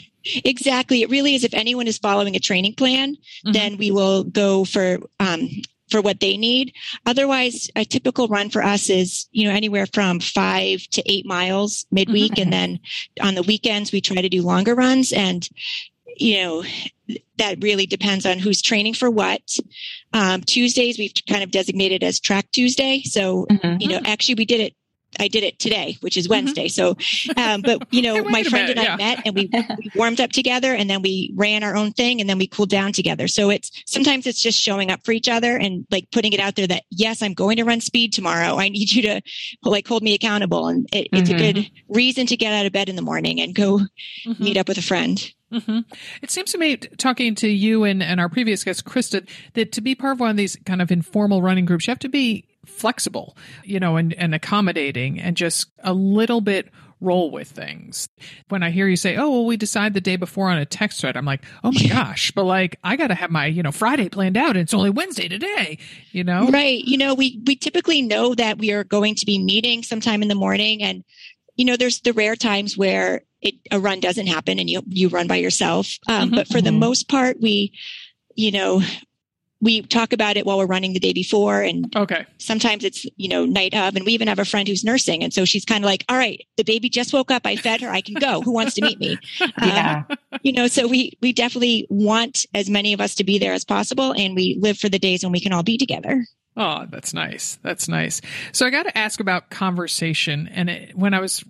Exactly. It really is. If anyone is following a training plan, mm-hmm. then we will go for, um, for what they need. Otherwise, a typical run for us is, you know, anywhere from five to eight miles midweek. Mm-hmm. And then on the weekends, we try to do longer runs. And, you know, that really depends on who's training for what. Um, Tuesdays we've kind of designated as track Tuesday. So, mm-hmm. you know, actually we did it. I did it today, which is mm-hmm. Wednesday. Mm-hmm. So, um, but you know, [LAUGHS] my friend and I met and we, we warmed up together and then we ran our own thing and then we cooled down together. So it's sometimes it's just showing up for each other and like putting it out there that yes, I'm going to run speed tomorrow. I need you to like hold me accountable. And it, it's mm-hmm. a good reason to get out of bed in the morning and go mm-hmm. meet up with a friend. Mm-hmm. It seems to me, talking to you and, and our previous guest, Krista, that to be part of one of these kind of informal running groups, you have to be flexible, you know, and, and accommodating and just a little bit roll with things. When I hear you say, "Oh, well, we decide the day before on a text thread," I'm like, "Oh my [LAUGHS] gosh!" But like, I got to have my you know Friday planned out, and it's only Wednesday today. You know, right? You know, we we typically know that we are going to be meeting sometime in the morning, and you know, there's the rare times where it, a run doesn't happen and you, you run by yourself. Um, mm-hmm. But for the mm-hmm. most part, we, you know, we talk about it while we're running the day before and okay sometimes it's you know night of and we even have a friend who's nursing and so she's kind of like all right the baby just woke up i fed her i can go who wants to meet me [LAUGHS] yeah um, you know so we we definitely want as many of us to be there as possible and we live for the days when we can all be together Oh, that's nice. That's nice. So I got to ask about conversation. And it, when I was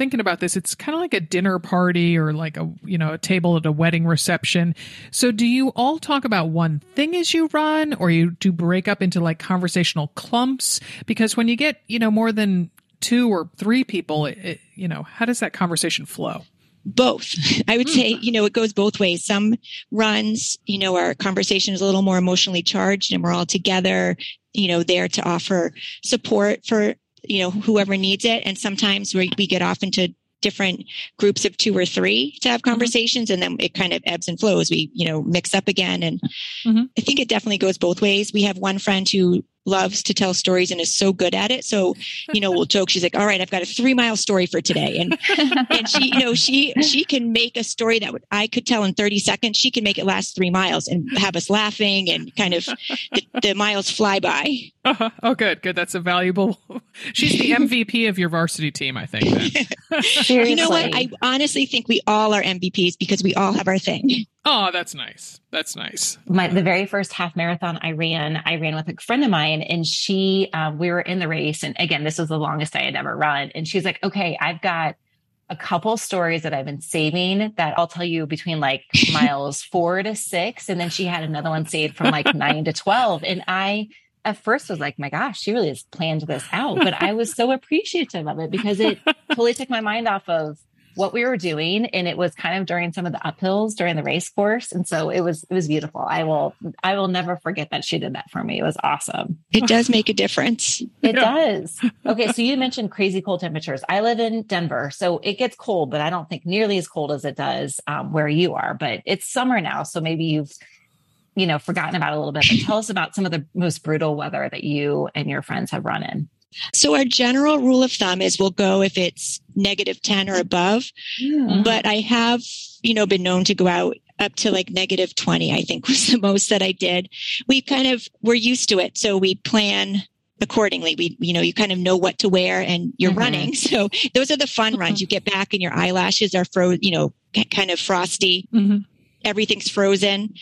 thinking about this, it's kind of like a dinner party or like a, you know, a table at a wedding reception. So do you all talk about one thing as you run or you do break up into like conversational clumps? Because when you get, you know, more than two or three people, it, it, you know, how does that conversation flow? both. I would hmm. say, you know, it goes both ways. Some runs, you know, our conversation is a little more emotionally charged and we're all together, you know, there to offer support for, you know, whoever needs it. And sometimes we, we get off into different groups of two or three to have mm-hmm. conversations mm-hmm. and then it kind of ebbs and flows. We, you know, mix up again. And mm-hmm. I think it definitely goes both ways. We have one friend who loves to tell stories and is so good at it. So, you know, we'll [LAUGHS] joke. She's like, all right, I've got a three mile story for today. And, and she, you know, she, she can make a story that would, I could tell in 30 seconds. She can make it last three miles and have us laughing and kind of the, the miles fly by. Uh-huh. [LAUGHS] Oh, good. Good. That's a valuable, [LAUGHS] she's the MVP of your varsity team, I think. you know what? I honestly think we all are MVPs because we all have our thing. Oh, that's nice. That's nice. My the very first half marathon I ran, I ran with a friend of mine, and she, um, we were in the race, and again, this was the longest I had ever run, and she's like, "Okay, I've got." a couple stories that I've been saving that I'll tell you between like [LAUGHS] miles four to six. And then she had another one saved from like nine to 12. And I, at first was like, my gosh, she really has planned this out. But I was so appreciative of it because it [LAUGHS] totally took my mind off of what we were doing and it was kind of during some of the uphills during the race course and so it was it was beautiful. I will i will never forget that she did that for me. It was awesome. It does make a difference. [LAUGHS] It does. Okay so you mentioned crazy cold temperatures. I live in denver so it gets cold but i don't think nearly as cold as it does um, where you are but it's summer now so maybe you've you know forgotten about a little bit but tell us about some of the most brutal weather that you and your friends have run in so our general rule of thumb is we'll go if it's negative 10 or above. Mm. But I have, you know, been known to go out up to like negative 20, I think [LAUGHS] was the most that I did. We kind of, we're used to it. So we plan accordingly. We, you know, you kind of know what to wear and you're mm-hmm. running. [LAUGHS] So those are the fun runs. You get back and your eyelashes are frozen, you know, kind of frosty. Mm-hmm. Everything's frozen.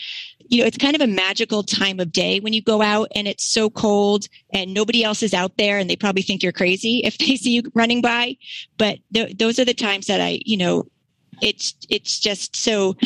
You know, it's kind of a magical time of day when you go out and it's so cold and nobody else is out there and they probably think you're crazy if they see you running by. But th- those are the times that I, you know, it's, it's just so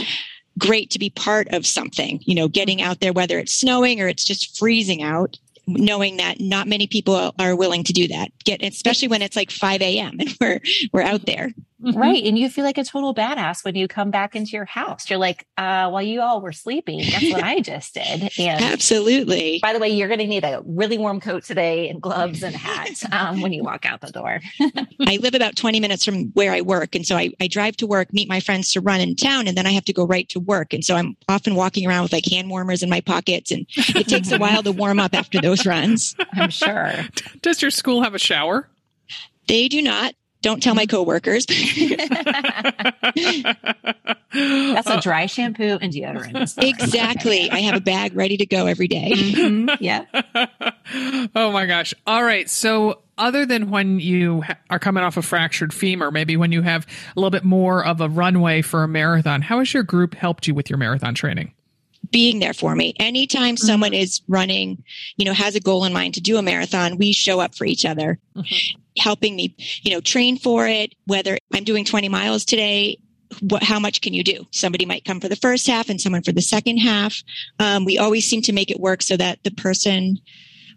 great to be part of something, you know, getting out there, whether it's snowing or it's just freezing out knowing that not many people are willing to do that get especially when it's like 5 a.m and we're we're out there Mm-hmm. Right. And you feel like a total badass when you come back into your house. You're like, uh, while you all were sleeping, that's what [LAUGHS] I just did. And absolutely. By the way, you're going to need a really warm coat today and gloves and hat um, when you walk out the door. [LAUGHS] I live about 20 minutes from where I work. And so I, I drive to work, meet my friends to run in town, and then I have to go right to work. And so I'm often walking around with like hand warmers in my pockets. And it takes a while to warm up after those runs. I'm sure. Does your school have a shower? They do not. Don't tell my coworkers. [LAUGHS] That's a dry shampoo and deodorant. [LAUGHS] Exactly. I have a bag ready to go every day. Mm-hmm. Yeah. [LAUGHS] oh my gosh. All right. So, other than when you are coming off a fractured femur, maybe when you have a little bit more of a runway for a marathon, how has your group helped you with your marathon training? being there for me. Anytime mm-hmm. someone is running, you know, has a goal in mind to do a marathon, we show up for each other, mm-hmm. Helping me, you know, train for it. Whether I'm doing 20 miles today, what, how much can you do? Somebody might come for the first half and someone for the second half. Um, we always seem to make it work so that the person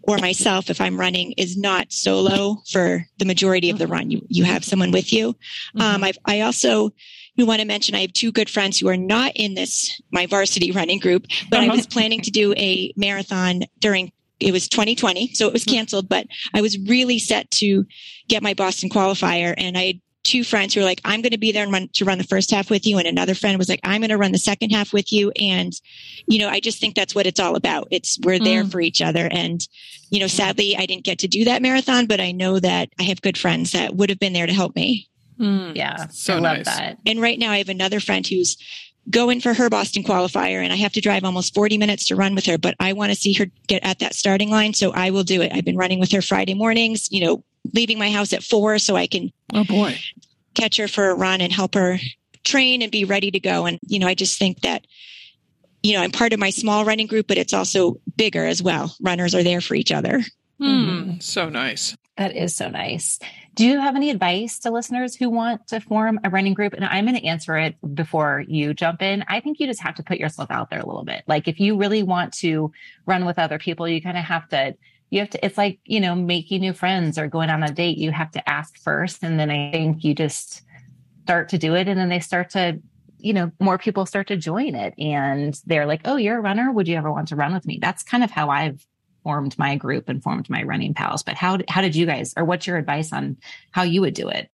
or myself, if I'm running, is not solo for the majority of the run. You you have someone with you. Mm-hmm. Um, I've, I also we want to mention I have two good friends who are not in this my varsity running group, but uh-huh. I was planning to do a marathon during it was 2020, so it was canceled, but I was really set to get my Boston qualifier and I had two friends who were like, I'm going to be there and run, to run the first half with you. And another friend was like, I'm going to run the second half with you. And, you know, I just think that's what it's all about. It's we're there mm. for each other. And, you know, sadly, I didn't get to do that marathon, but I know that I have good friends that would have been there to help me. Mm, yeah. So I love nice. that. And right now I have another friend who's going for her Boston qualifier and I have to drive almost 40 minutes to run with her, but I want to see her get at that starting line. So I will do it. I've been running with her Friday mornings, you know, leaving my house at four so I can oh boy catch her for a run and help her train and be ready to go. And, you know, I just think that, you know, I'm part of my small running group, but it's also bigger as well. Runners are there for each other. Mm, so nice. That is so nice. Do you have any advice to listeners who want to form a running group? And I'm going to answer it before you jump in. I think you just have to put yourself out there a little bit. Like if you really want to run with other people, you kind of have to you have to it's like you know making new friends or going on a date you have to ask first and then i think you just start to do it and then they start to you know more people start to join it and they're like oh you're a runner would you ever want to run with me that's kind of how i've formed my group and formed my running pals but how how did you guys or what's your advice on how you would do it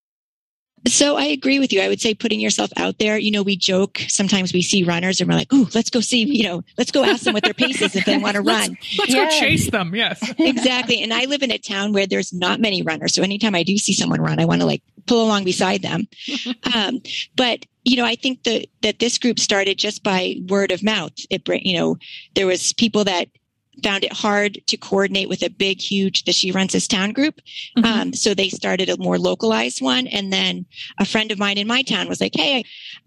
so I agree with you. I would say putting yourself out there. You know, we joke sometimes we see runners and we're like, "Ooh, let's go see." You know, let's go ask them what their pace is if they [LAUGHS] want to run. Let's yes. go chase them. Yes, [LAUGHS] exactly. And I live in a town where there's not many runners, so anytime I do see someone run, I want to like pull along beside them. [LAUGHS] um, but you know, I think that that this group started just by word of mouth. It, you know, there was people that found it hard to coordinate with a big, huge, the She Runs This Town group. Mm-hmm. Um, so they started a more localized one. And then a friend of mine in my town was like, Hey,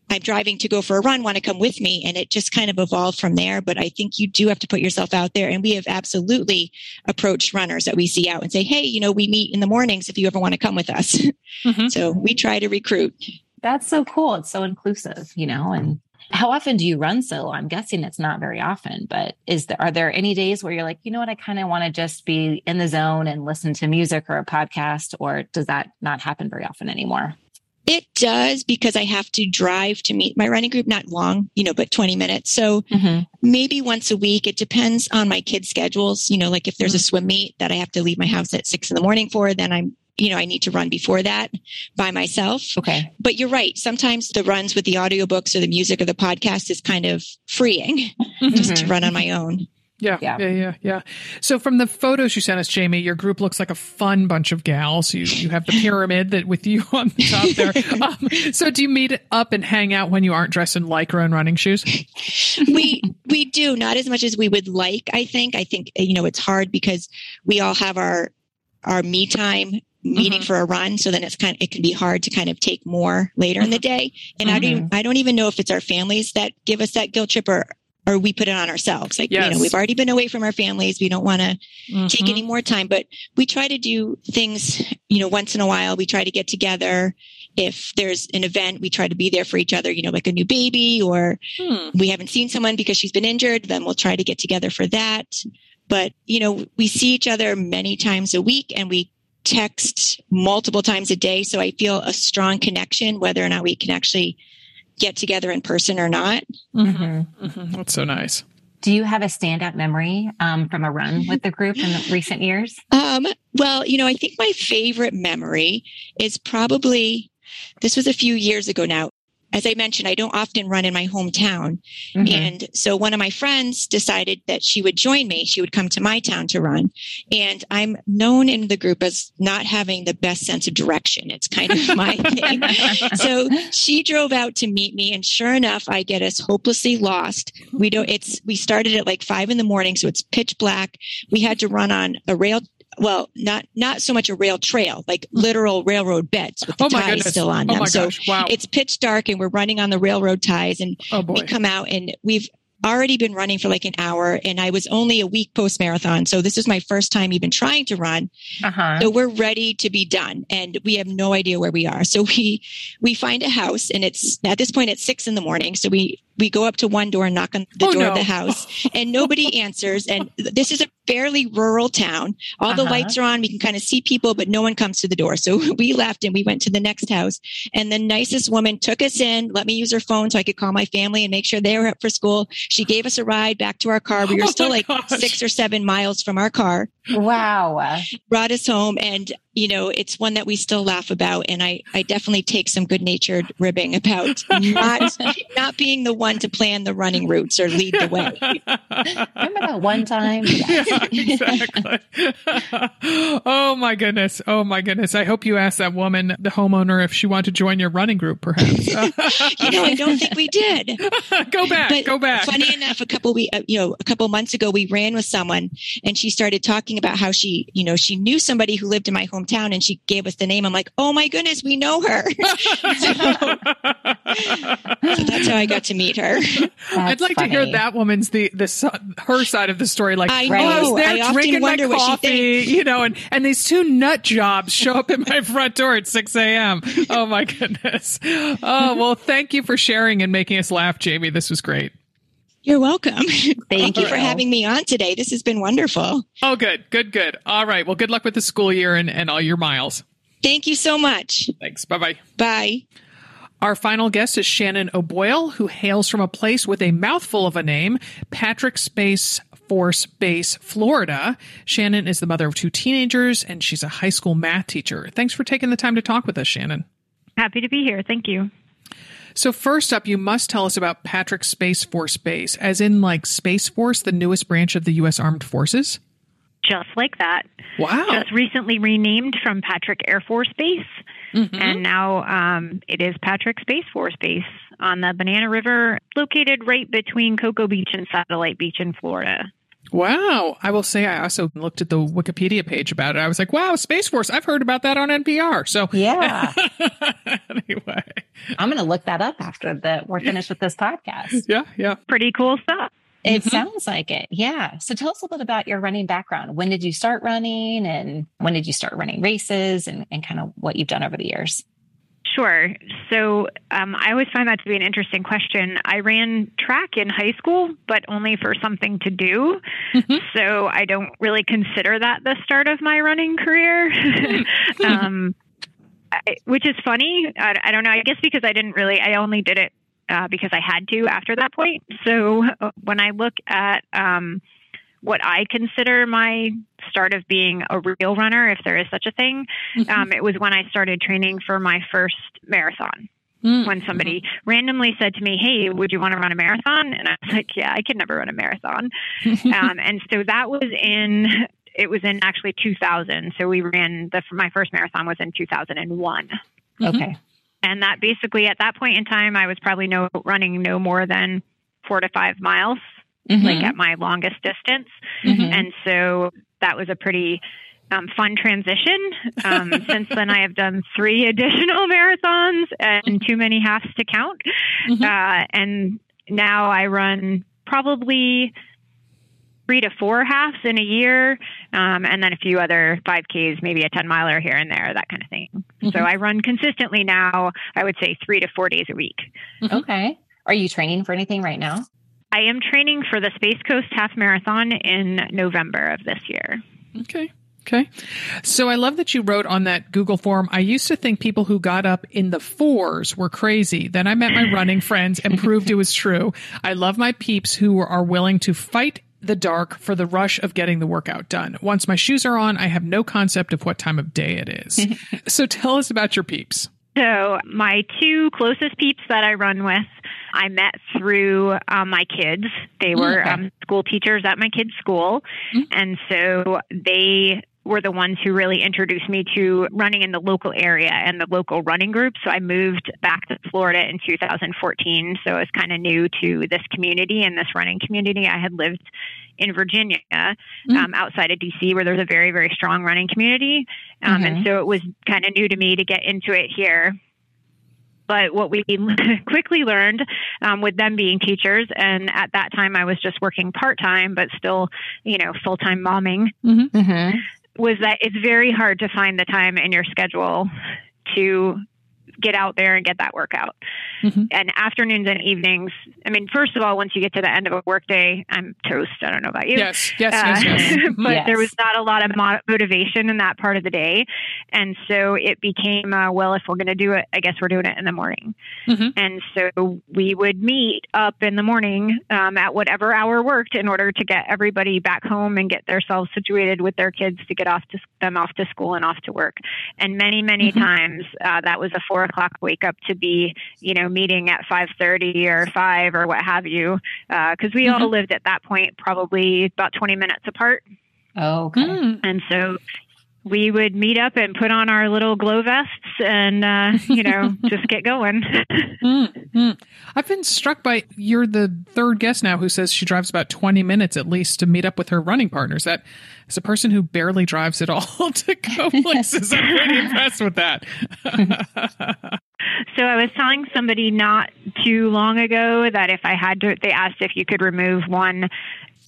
I, am driving to go for a run. Want to come with me? And it just kind of evolved from there. But I think you do have to put yourself out there. And we have absolutely approached runners that we see out and say, Hey, you know, we meet in the mornings if you ever want to come with us. Mm-hmm. [LAUGHS] so we try to recruit. That's so cool. It's so inclusive, you know, and how often do you run solo? I'm guessing it's not very often, but is there are there any days where you're like, you know what, I kind of want to just be in the zone and listen to music or a podcast, or does that not happen very often anymore? It does because I have to drive to meet my running group, not long, you know, but 20 minutes. So mm-hmm. maybe once a week. It depends on my kids' schedules. You know, like if there's mm-hmm. a swim meet that I have to leave my house at six in the morning for, then I'm you know, I need to run before that by myself. Okay. But you're right. Sometimes the runs with the audiobooks or the music or the podcast is kind of freeing just to mm-hmm. run on my own. Yeah, yeah, yeah, yeah, yeah. So from the photos you sent us, Jamie, your group looks like a fun bunch of gals. You you have the pyramid that with you [LAUGHS] on the top there. [LAUGHS] Um, so do you meet up and hang out when you aren't dressed in lycra and running shoes? we we do not as much as we would like. I think. I think you know it's hard because we all have our our me time meeting Mm-hmm. for a run. So then it's kind of, it can be hard to kind of take more later in the day. And I Mm-hmm. don't, I don't even know if it's our families that give us that guilt trip or, or we put it on ourselves. Like, you know, we've already been away from our families. We don't want to take Mhm. any more time, but we try to do things, you know, once in a while. We try to get together. If there's an event, we try to be there for each other, you know, like a new baby or Hmm. we haven't seen someone because she's been injured, then we'll try to get together for that. But, you know, we see each other many times a week and we text multiple times a day. So I feel a strong connection, whether or not we can actually get together in person or not. Mhm. Mhm. That's so nice. Do you have a standout memory um, from a run with the group in the recent years? Um, well, you know, I think my favorite memory is probably this was a few years ago now. As I mentioned, I don't often run in my hometown. Mhm. And so one of my friends decided that she would join me. She would come to my town to run. And I'm known in the group as not having the best sense of direction. It's kind of my [LAUGHS] thing. So she drove out to meet me. And sure enough, I get us hopelessly lost. We don't, it's, we started at like five in the morning. So it's pitch black. We had to run on a rail. Well, not not so much a rail trail, like literal railroad beds with the Oh ties goodness. still on Oh them. my so gosh. Wow. it's pitch dark and we're running on the railroad ties and Oh we come out and we've already been running for like an hour and I was only a week post marathon. So this is my first time even trying to run. Uh-huh. So we're ready to be done and we have no idea where we are. So we, we find a house and it's at this point it's six in the morning. So we, we go up to one door and knock on the Oh, door no. of the house and nobody [LAUGHS] answers. And this is a fairly rural town. All the Uh-huh. lights are on. We can kind of see people, but no one comes to the door. So [LAUGHS] we left and we went to the next house and the nicest woman took us in, let me use her phone so I could call my family and make sure they were up for school. She gave us a ride back to our car. We were Oh still like gosh. six or seven miles from our car Wow. brought us home and you know it's one that we still laugh about and i i definitely take some good natured ribbing about [LAUGHS] not not being the one to plan the running routes or lead the way [LAUGHS] Remember that one time? Yes. [LAUGHS] yeah, exactly. [LAUGHS] oh my goodness. Oh my goodness. I hope you asked that woman, the homeowner, if she wanted to join your running group, perhaps. you know i don't think we did go back. but go back. funny enough a couple we uh, you know a couple months ago we ran with someone and she started talking about how she you know she knew somebody who lived in my hometown and she gave us the name i'm like oh my goodness we know her so, so that's how i got to meet her [LAUGHS] I'd That's like to hear that woman's the the her side of the story. Like I oh, I was know. there I often drinking my wonder what she coffee, thinks. you know, and and these two nut jobs show up at my [LAUGHS] front door at six a.m. Oh my goodness. Oh well, thank you for sharing and making us laugh, Jamie. This was great. you're welcome [LAUGHS] thank you you. for having me on today this has been wonderful Oh, good, good, good. All right. Well, good luck with the school year and and all your miles. thank you so much Thanks. Bye bye bye. Our final guest is Shannon O'Boyle, who hails from a place with a mouthful of a name, Patrick Space Force Base, Florida. Shannon is the mother of two teenagers, and she's a high school math teacher. Thanks for taking the time to talk with us, Shannon. Happy to be here. Thank you. So, first up, you must tell us about Patrick Space Force Base, as in like Space Force, the newest branch of the U.S. Armed Forces. Just like that. Wow. Just recently renamed from Patrick Air Force Base. And now um, it is Patrick Space Force Base on the Banana River, located right between Cocoa Beach and Satellite Beach in Florida. Wow. I will say I also looked at the Wikipedia page about it. I was like, wow, Space Force. I've heard about that on NPR. So, Yeah. [LAUGHS] anyway. I'm going to look that up after that we're finished with this podcast. Yeah, yeah. Pretty cool stuff. It sounds like it. Yeah. So tell us a little bit about your running background. When did you start running and when did you start running races and, and kind of what you've done over the years? Sure. So um, I always find that to be an interesting question. I ran track in high school, but only for something to do. So I don't really consider that the start of my running career. [LAUGHS] [LAUGHS] um, I, which is funny. I, I don't know. I guess because I didn't really, I only did it uh, because I had to after that point. So uh, when I look at um, what I consider my start of being a real runner, if there is such a thing, um, it was when I started training for my first marathon. When somebody randomly said to me, "Hey, would you want to run a marathon?" and I was like, "Yeah, I could never run a marathon." [LAUGHS] um, and so that was in it was in actually 2000. So we ran the my first marathon was in 2001 Okay. And that basically at that point in time i was probably no running no more than four to five miles like at my longest distance Mhm. and so that was a pretty um, fun transition. Um, [LAUGHS] since then, I have done three additional [LAUGHS] marathons and too many halves to count. Mm-hmm. Uh, and now I run probably three to four halves in a year, um, and then a few other 5Ks, maybe a 10 miler here and there, that kind of thing. Mm-hmm. So I run consistently now, I would say three to four days a week. Mm-hmm. Okay. Are you training for anything right now? I am training for the Space Coast Half Marathon in November of this year. Okay. Okay. So I love that you wrote on that Google form. I used to think people who got up in the fours were crazy. Then I met my running friends and proved it was true. I love my peeps who are willing to fight the dark for the rush of getting the workout done. Once my shoes are on, I have no concept of what time of day it is. [LAUGHS] so tell us about your peeps. So, my two closest peeps that I run with, I met through um, my kids. They were okay. um, school teachers at my kids' school. Mm-hmm. And so they were the ones who really introduced me to running in the local area and the local running group. So I moved back to Florida in 2014. So I was kind of new to this community and this running community. I had lived in Virginia, mm-hmm. um, outside of DC, where there's a very, very strong running community. Um, mm-hmm. And so it was kind of new to me to get into it here. But what we [LAUGHS] quickly learned um, with them being teachers, and at that time I was just working part time, but still, you know, full time momming, mm-hmm. mm-hmm was that it's very hard to find the time in your schedule to get out there and get that workout. Mm-hmm. And afternoons and evenings, I mean, first of all, once you get to the end of a workday, I'm toast. I don't know about you. Yes, yes, uh, yes, [LAUGHS] yes. but yes. there was not a lot of motivation in that part of the day. And so it became, uh, well, if we're going to do it, I guess we're doing it in the morning. Mm-hmm. And so we would meet up in the morning um, at whatever hour worked in order to get everybody back home and get themselves situated with their kids to get off to them off to school and off to work. And many, many mm-hmm. times uh, that was a four o'clock wake up to be, you know, meeting at 5.30 or 5 or what have you. Because uh, we mm-hmm. all lived at that point probably about 20 minutes apart. Oh, okay. Mm. And so we would meet up and put on our little glow vests and uh, you know [LAUGHS] just get going. Mm-hmm. [LAUGHS] i've been struck by you're the third guest now who says she drives about 20 minutes at least to meet up with her running partners. That as a person who barely drives at all to go places i'm pretty impressed with that. So i was telling somebody not too long ago that if i had to they asked if you could remove one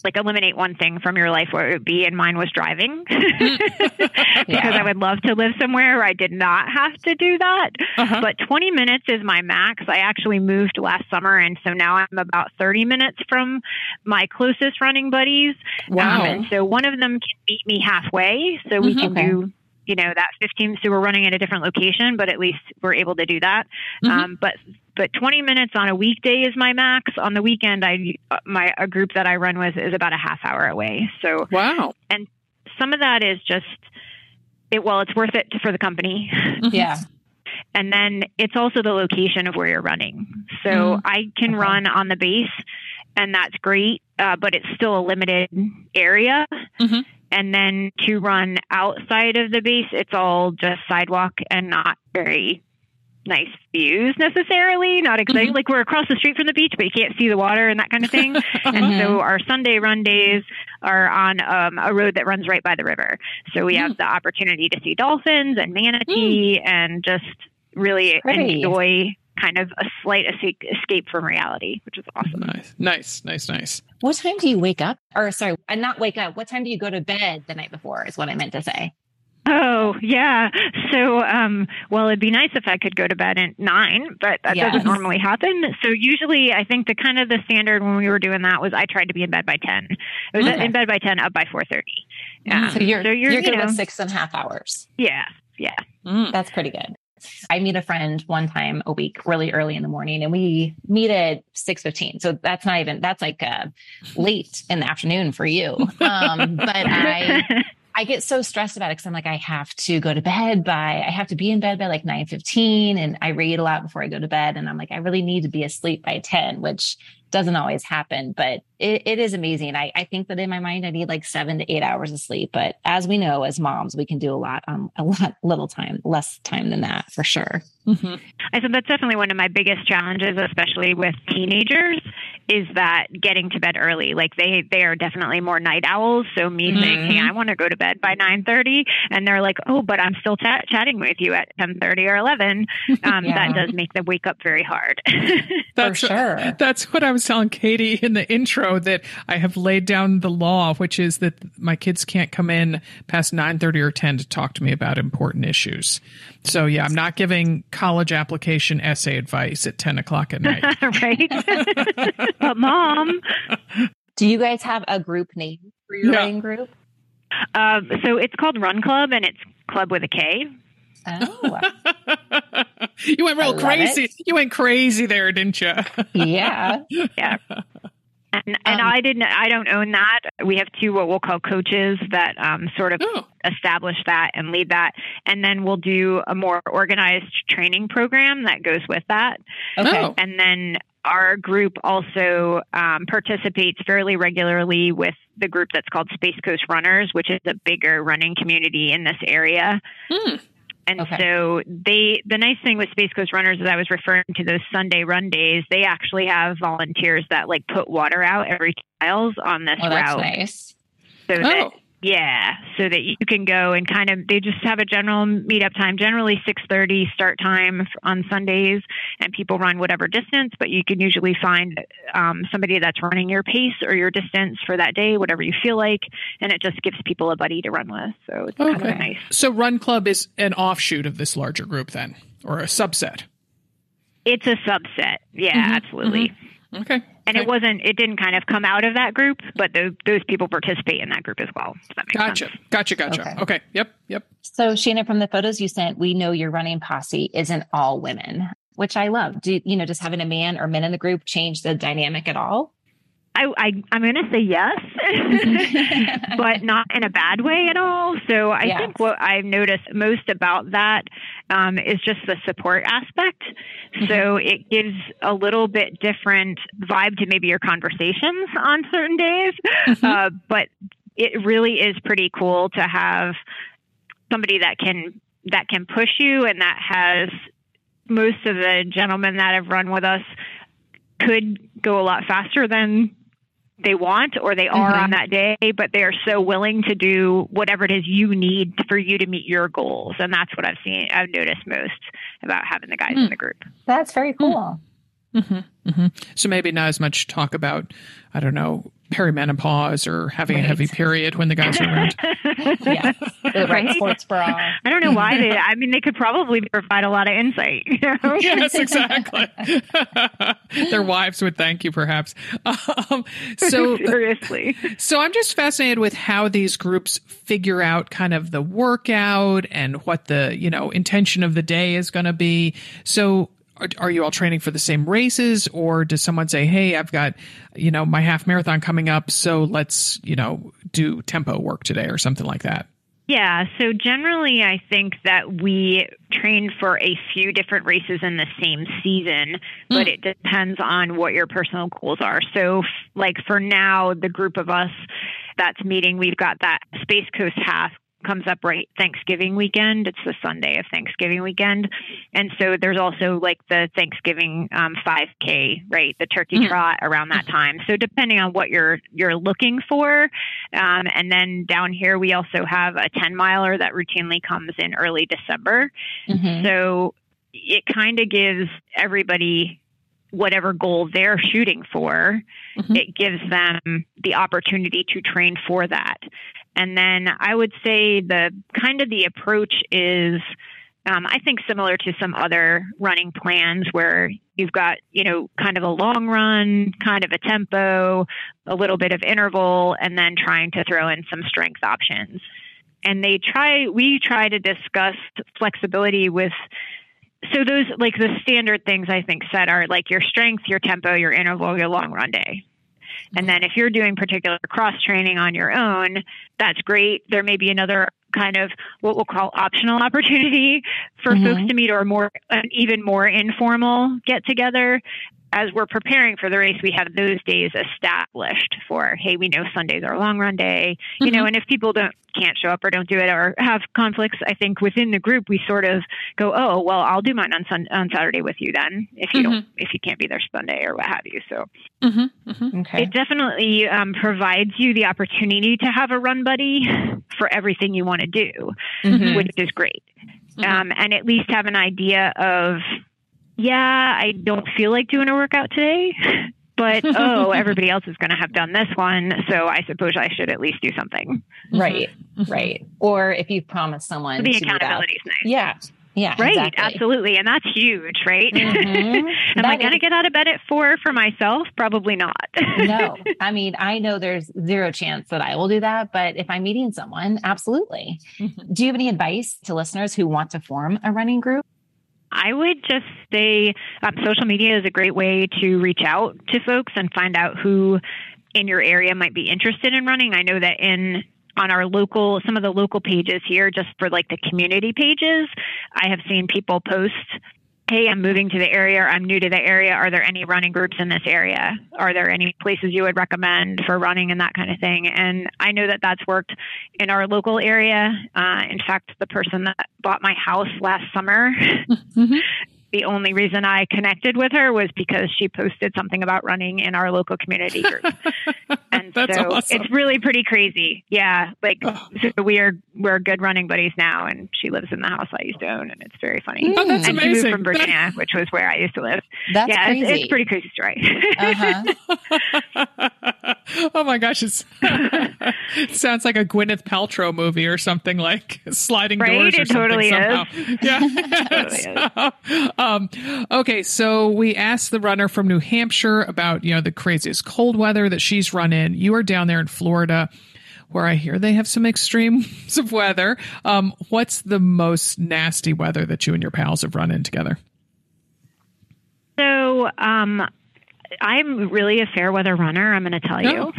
like eliminate one thing from your life where it would be and mine was driving [LAUGHS] [LAUGHS] because yeah. I would love to live somewhere where I did not have to do that. Uh-huh. But 20 minutes is my max. I actually moved last summer and so now I'm about 30 minutes from my closest running buddies. Wow. Um, and so one of them can meet me halfway so we mm-hmm. can okay. do you know that 15 so we're running at a different location but at least we're able to do that mm-hmm. um, but but 20 minutes on a weekday is my max on the weekend i my a group that i run with is about a half hour away so wow and some of that is just it well it's worth it for the company mm-hmm. yeah [LAUGHS] and then it's also the location of where you're running so mm-hmm. i can okay. run on the base and that's great uh, but it's still a limited area mm-hmm. And then to run outside of the base, it's all just sidewalk and not very nice views necessarily. Not exactly Mm-hmm. Like we're across the street from the beach, but you can't see the water and that kind of thing. [LAUGHS] and mm-hmm. so our Sunday run days are on um, a road that runs right by the river. So we have the opportunity to see dolphins and manatee mm. and just really Pretty. enjoy kind of a slight escape from reality, which is awesome. Nice, nice, nice, nice. What time do you wake up? Or sorry, and not wake up. What time do you go to bed the night before? Is what I meant to say. Oh yeah. So, um, well, it'd be nice if I could go to bed at nine, but that yes. doesn't normally happen. So usually, I think the kind of the standard when we were doing that was I tried to be in bed by ten. It was okay. in bed by ten, up by four thirty. Um, so you're so you're, you're good you know, with six and a half hours. Yeah, yeah. Mm. That's pretty good. I meet a friend one time a week, really early in the morning, and we meet at six fifteen. So that's not even that's like uh, late in the afternoon for you. [LAUGHS] Um, but I I get so stressed about it because I'm like I have to go to bed by I have to be in bed by like nine fifteen, and I read a lot before I go to bed, and I'm like I really need to be asleep by ten, which doesn't always happen. But it, it is amazing. I, I think that in my mind, I need like seven to eight hours of sleep. But as we know, as moms, we can do a lot on a lot little time, less time than that for sure. Mm-hmm. I said that's definitely one of my biggest challenges, especially with teenagers, is that getting to bed early. Like they they are definitely more night owls. So me mm-hmm. saying, "Hey, I want to go to bed by 930. and they're like, "Oh, but I'm still chatting with you at ten thirty or 11." [LAUGHS] Um, yeah. That does make them wake up very hard. [LAUGHS] that's for sure. That's what I was telling Katie in the intro that I have laid down the law, which is that my kids can't come in past nine thirty or ten to talk to me about important issues. So yeah, I'm not giving college application essay advice at 10 o'clock at night. [LAUGHS] right. [LAUGHS] but mom. Do you guys have a group name for your yeah. running group? Um, so it's called Run Club and it's club with a K. Oh. [LAUGHS] you went real crazy. It. You went crazy there, didn't you? yeah. Yeah. And, and um, I didn't. I don't own that. We have two what we'll call coaches that um, sort of oh. establish that and lead that, and then we'll do a more organized training program that goes with that. Okay. Oh. And then our group also um, participates fairly regularly with the group that's called Space Coast Runners, which is a bigger running community in this area. Mm. And okay. so they, the nice thing with Space Coast Runners, as I was referring to those Sunday run days, they actually have volunteers that like put water out every miles on this oh, route. nice. So oh. that yeah, so that you can go and kind of they just have a general meetup time, generally 6:30 start time on Sundays, and people run whatever distance. But you can usually find um, somebody that's running your pace or your distance for that day, whatever you feel like, and it just gives people a buddy to run with. So it's okay. kind of nice. So Run Club is an offshoot of this larger group, then, or a subset. It's a subset. Yeah, mm-hmm. absolutely. Mm-hmm. Okay. And it wasn't, it didn't kind of come out of that group, but those, those people participate in that group as well. gotcha. Sense. Gotcha. Gotcha. Okay. okay. Yep. Yep. So, Shannon, from the photos you sent, we know your running posse isn't all women, which I love. Do you know, does having a man or men in the group change the dynamic at all? I, I am going to say yes, [LAUGHS] but not in a bad way at all. So I yes. think what I've noticed most about that um, is just the support aspect. Mm-hmm. So it gives a little bit different vibe to maybe your conversations on certain days, mm-hmm. uh, but it really is pretty cool to have somebody that can that can push you and that has most of the gentlemen that have run with us could go a lot faster than they want or they are mm-hmm. on that day, but they are so willing to do whatever it is you need for you to meet your goals. And that's what I've seen, I've noticed most about having the guys mm. in the group. That's very cool. Mm-hmm. Mm-hmm. So maybe not as much talk about, I don't know, perimenopause or having right. a heavy period when the guys are around. [LAUGHS] yeah, the right sports bra. I don't know why they. I mean, they could probably provide a lot of insight. You know? [LAUGHS] yes, exactly. [LAUGHS] Their wives would thank you, perhaps. Um, so seriously. So I'm just fascinated with how these groups figure out kind of the workout and what the you know intention of the day is going to be. So are, are, you all training for the same races or does someone say hey i've got you know my half marathon coming up so let's you know do tempo work today or something like that yeah, so generally, I think that we train for a few different races in the same season, but mm. it depends on what your personal goals are. So, like for now, the group of us that's meeting, we've got that Space Coast half comes up right Thanksgiving weekend. It's the Sunday of Thanksgiving weekend. And so there's also like the Thanksgiving um, 5K, right? The turkey mm-hmm. trot around that time. So depending on what you're you're looking for. Um, and then down here we also have a 10 miler that routinely comes in early December. Mm-hmm. So it kind of gives everybody whatever goal they're shooting for, mm-hmm. it gives them the opportunity to train for that. And then I would say the kind of the approach is, um, I think, similar to some other running plans where you've got, you know, kind of a long run, kind of a tempo, a little bit of interval, and then trying to throw in some strength options. And they try, we try to discuss flexibility with so those like the standard things I think set are like your strength, your tempo, your interval, your long run day. And then if you're doing particular cross training on your own, that's great. There may be another kind of what we'll call optional opportunity for mm-hmm. folks to meet or more an even more informal get together as we're preparing for the race, we have those days established for, hey, we know Sundays are long run day, you mm-hmm. know, and if people don't can't show up or don't do it or have conflicts, I think within the group we sort of go, oh, well, I'll do mine on sun- on Saturday with you then if you mm-hmm. don't if you can't be there Sunday or what have you. So mm-hmm. mm-hmm. Okay. it definitely um, provides you the opportunity to have a run buddy for everything you want to do, mm-hmm. which is great. Mm-hmm. Um, and at least have an idea of yeah, I don't feel like doing a workout today, [LAUGHS] but [LAUGHS] oh, everybody else is going to have done this one, so I suppose I should at least do something. Right, mm-hmm. right. Or if you promise someone the accountability is nice. Yeah. Yeah, right. Exactly. Absolutely. And that's huge, right? Mm-hmm. [LAUGHS] Am I going to get out of bed at four for myself? Probably not. no. [LAUGHS] I mean, I know there's zero chance that I will do that, but if I'm meeting someone, absolutely. Mm-hmm. Do you have any advice to listeners who want to form a running group? I would just say um, social media is a great way to reach out to folks and find out who in your area might be interested in running. I know that in on our local some of the local pages here just for like the community pages i have seen people post hey, I'm moving to the area, I'm new to the area. Are there any running groups in this area? Are there any places you would recommend for running and that kind of thing? And I know that that's worked in our local area. Uh, in fact, the person that bought my house last summer [LAUGHS] mm-hmm the only reason I connected with her was because she posted something about running in our local community group. [LAUGHS] and so awesome. it's really pretty crazy. Yeah. Like oh. so we are we're good running buddies now and she lives in the house I used to own and it's very funny. Oh, that's and amazing. she moved from Virginia, which was where I used to live. That's yeah, crazy. It's, it's pretty crazy story. uh-huh. [LAUGHS] oh my gosh, it [LAUGHS] [LAUGHS] sounds like a Gwyneth Paltrow movie or something like sliding right? doors or it something totally somehow. Is. [LAUGHS] Yeah. [LAUGHS] totally so, um, okay, so we asked the runner from New Hampshire about, you know, the craziest cold weather that she's run in. You are down there in Florida where I hear they have some extremes of weather. Um, what's the most nasty weather that you and your pals have run in together? So, um, I'm really a fair weather runner. I'm going to tell you.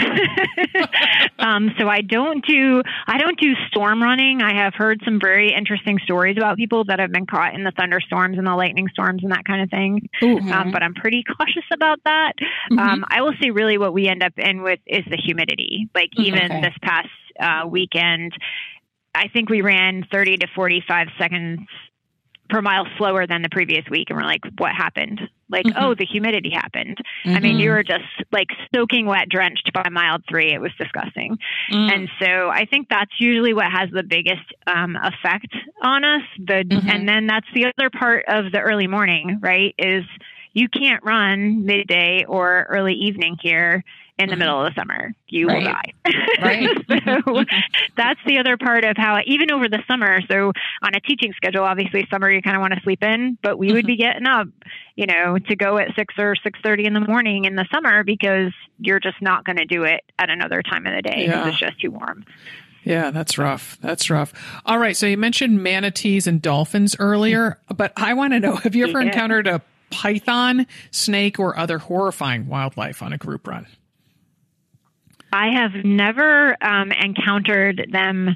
[LAUGHS] um, so I don't do I don't do storm running. I have heard some very interesting stories about people that have been caught in the thunderstorms and the lightning storms and that kind of thing. Um, but I'm pretty [LAUGHS] cautious about that. Mm-hmm. Um, I will say, really, what we end up in with is the humidity. Like even okay. this past uh, weekend, I think we ran 30 to 45 seconds per mile slower than the previous week. And we're like, what happened? Like, mm-hmm. oh, the humidity happened. Mm-hmm. I mean, you were just like soaking wet, drenched by mile three. It was disgusting. Mm. And so I think that's usually what has the biggest um, effect on us. The mm-hmm. and then that's the other part of the early morning, right? Is you can't run midday or early evening here in the mm-hmm. middle of the summer. You right. will die. [LAUGHS] Right. [LAUGHS] so mm-hmm. that's the other part of how, even over the summer. So on a teaching schedule, obviously summer you kind of want to sleep in, but we would be mm-hmm. getting up, you know, to go at six or six thirty in the morning in the summer because you're just not going to do it at another time of the day because yeah. it's just too warm. Yeah, that's rough. That's rough. All right. So you mentioned manatees and dolphins earlier, mm-hmm. but I want to know have you ever yeah. encountered a python, snake, or other horrifying wildlife on a group run? I have never um, encountered them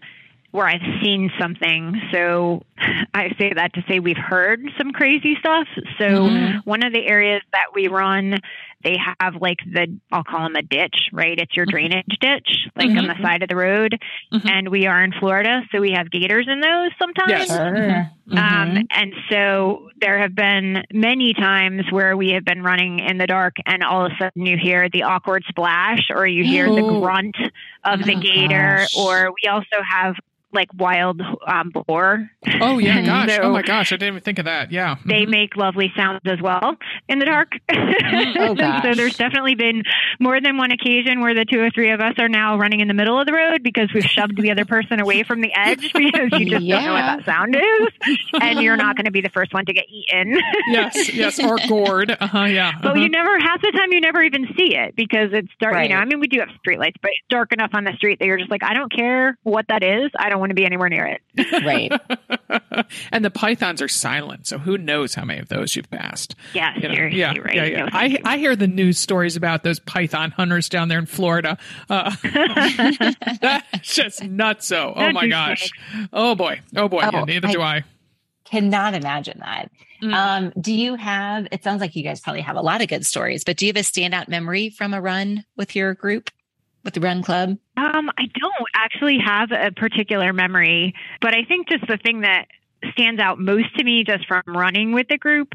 where I've seen something. So [LAUGHS] I say that to say we've heard some crazy stuff. So mm-hmm. one of the areas that we run they have like the I'll call them a ditch, right? It's your mm-hmm. drainage ditch, like mm-hmm. on the side of the road. Mm-hmm. And we are in Florida, so we have gators in those sometimes. Yes. Mm-hmm. Um, and so there have been many times where we have been running in the dark, and all of a sudden you hear the awkward splash, or you hear oh. the grunt of oh, the gator, gosh. or we also have like wild um, boar. Oh yeah, [LAUGHS] gosh! So oh my gosh, I didn't even think of that. Yeah, they mm-hmm. make lovely sounds as well in the dark. [LAUGHS] oh gosh. so there's definitely been more than one occasion where the two or three of us are now running in the middle of the road because we've shoved the other person away from the edge [LAUGHS] because you just yeah. don't know what that sound is, and you're not going to be the first one to get eaten. yes, yes, or gored. Uh huh. Yeah. But uh-huh. you never half the time you never even see it because it's dark. Right. You know, I mean, we do have street lights, but it's dark enough on the street that you're just like, I don't care what that is. I don't want to be anywhere near it. [LAUGHS] Right. [LAUGHS] and the pythons are silent, so who knows how many of those you've passed? Yeah, you know? seriously, yeah, right. Yeah, yeah. I, I hear the news stories about those python hunters down there in Florida. Uh, [LAUGHS] that's just nuts. So, oh my gosh. Oh boy. Oh boy. Oh, yeah, neither I, do I. cannot imagine that. Mm. Um, do you have, it sounds like you guys probably have a lot of good stories, but do you have a standout memory from a run with your group, with the run club? Um, I don't actually have a particular memory, but I think just the thing that stands out most to me just from running with the group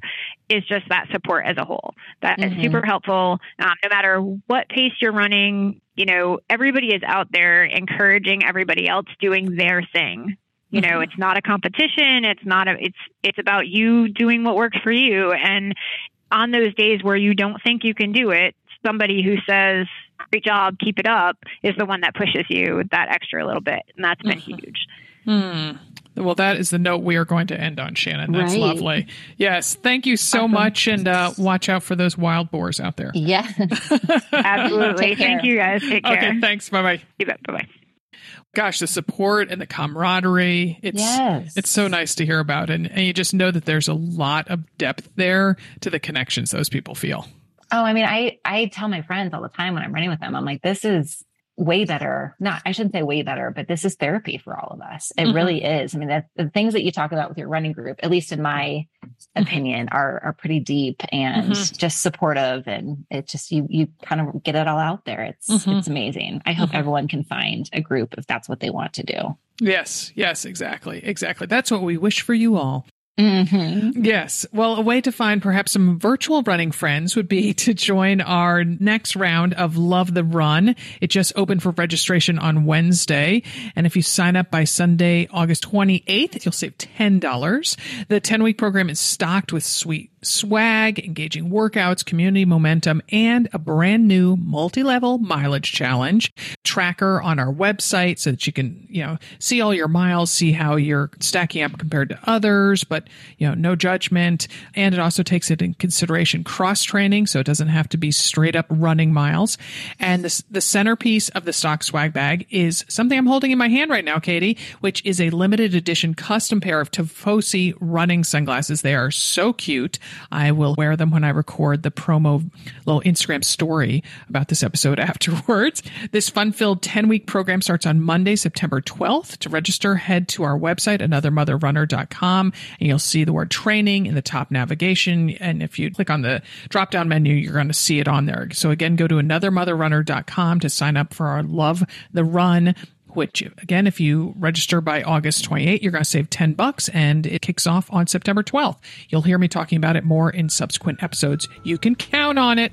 is just that support as a whole. That mm-hmm. is super helpful. Um, no matter what pace you're running, you know, everybody is out there encouraging everybody else doing their thing. You know, mm-hmm. it's not a competition. It's not a, it's, it's about you doing what works for you. And on those days where you don't think you can do it, somebody who says, great job, keep it up is the one that pushes you that extra little bit. And that's been mm-hmm. huge. Hmm. Well, that is the note we are going to end on, Shannon. That's right. lovely. Yes. Thank you so awesome. much. And uh, watch out for those wild boars out there. Yeah. [LAUGHS] Absolutely. Thank you, guys. Take care. Okay. Thanks. Bye bye. You bet. Bye bye gosh, the support and the camaraderie. It's yes. it's so nice to hear about. And, and you just know that there's a lot of depth there to the connections those people feel. Oh, I mean, I I tell my friends all the time when I'm running with them, I'm like, this is way better. Not, I shouldn't say way better, but this is therapy for all of us. It mm-hmm. really is. I mean, the, the, things that you talk about with your running group, at least in my mm-hmm. opinion, are are pretty deep and mm-hmm. just supportive. And it just you you kind of get it all out there. It's mm-hmm. it's amazing. I hope mm-hmm. everyone can find a group if that's what they want to do. Yes, yes, exactly, exactly. That's what we wish for you all. Mm-hmm. Yes. Well, a way to find perhaps some virtual running friends would be [LAUGHS] to join our next round of Love the Run. It just opened for registration on Wednesday. And if you sign up by Sunday, August 28th, you'll save $10. The 10 week program is stocked with sweet swag, engaging workouts, community momentum, and a brand new multi-level mileage challenge tracker on our website so that you can, you know, see all your miles, see how you're stacking up compared to others, but, you know, no judgment. And it also takes it in consideration cross training. So it doesn't have to be straight up running miles. And the, the centerpiece of the stock swag bag is something I'm holding in my hand right now, Katie, which is a limited edition custom pair of Tifosi running sunglasses. They are so cute. I will wear them when I record the promo little Instagram story about this episode [LAUGHS] afterwards. This fun filled 10 week program starts on Monday, September 12th. To register, head to our website, anothermotherrunner.com, and you'll see the word training in the top navigation. And if you click on the drop down menu, you're going to see it on there. So again, go to anothermotherrunner.com to sign up for our Love the Run which again, if you register by August 28, you're going to save 10 bucks and it kicks off on September 12th. You'll hear me talking about it more in subsequent episodes. You can count on it.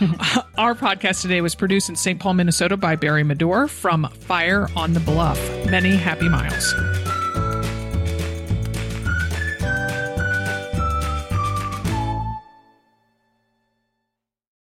[LAUGHS] Our podcast today was produced in St. Paul, Minnesota by Barry Medor from Fire on the Bluff. Many happy miles.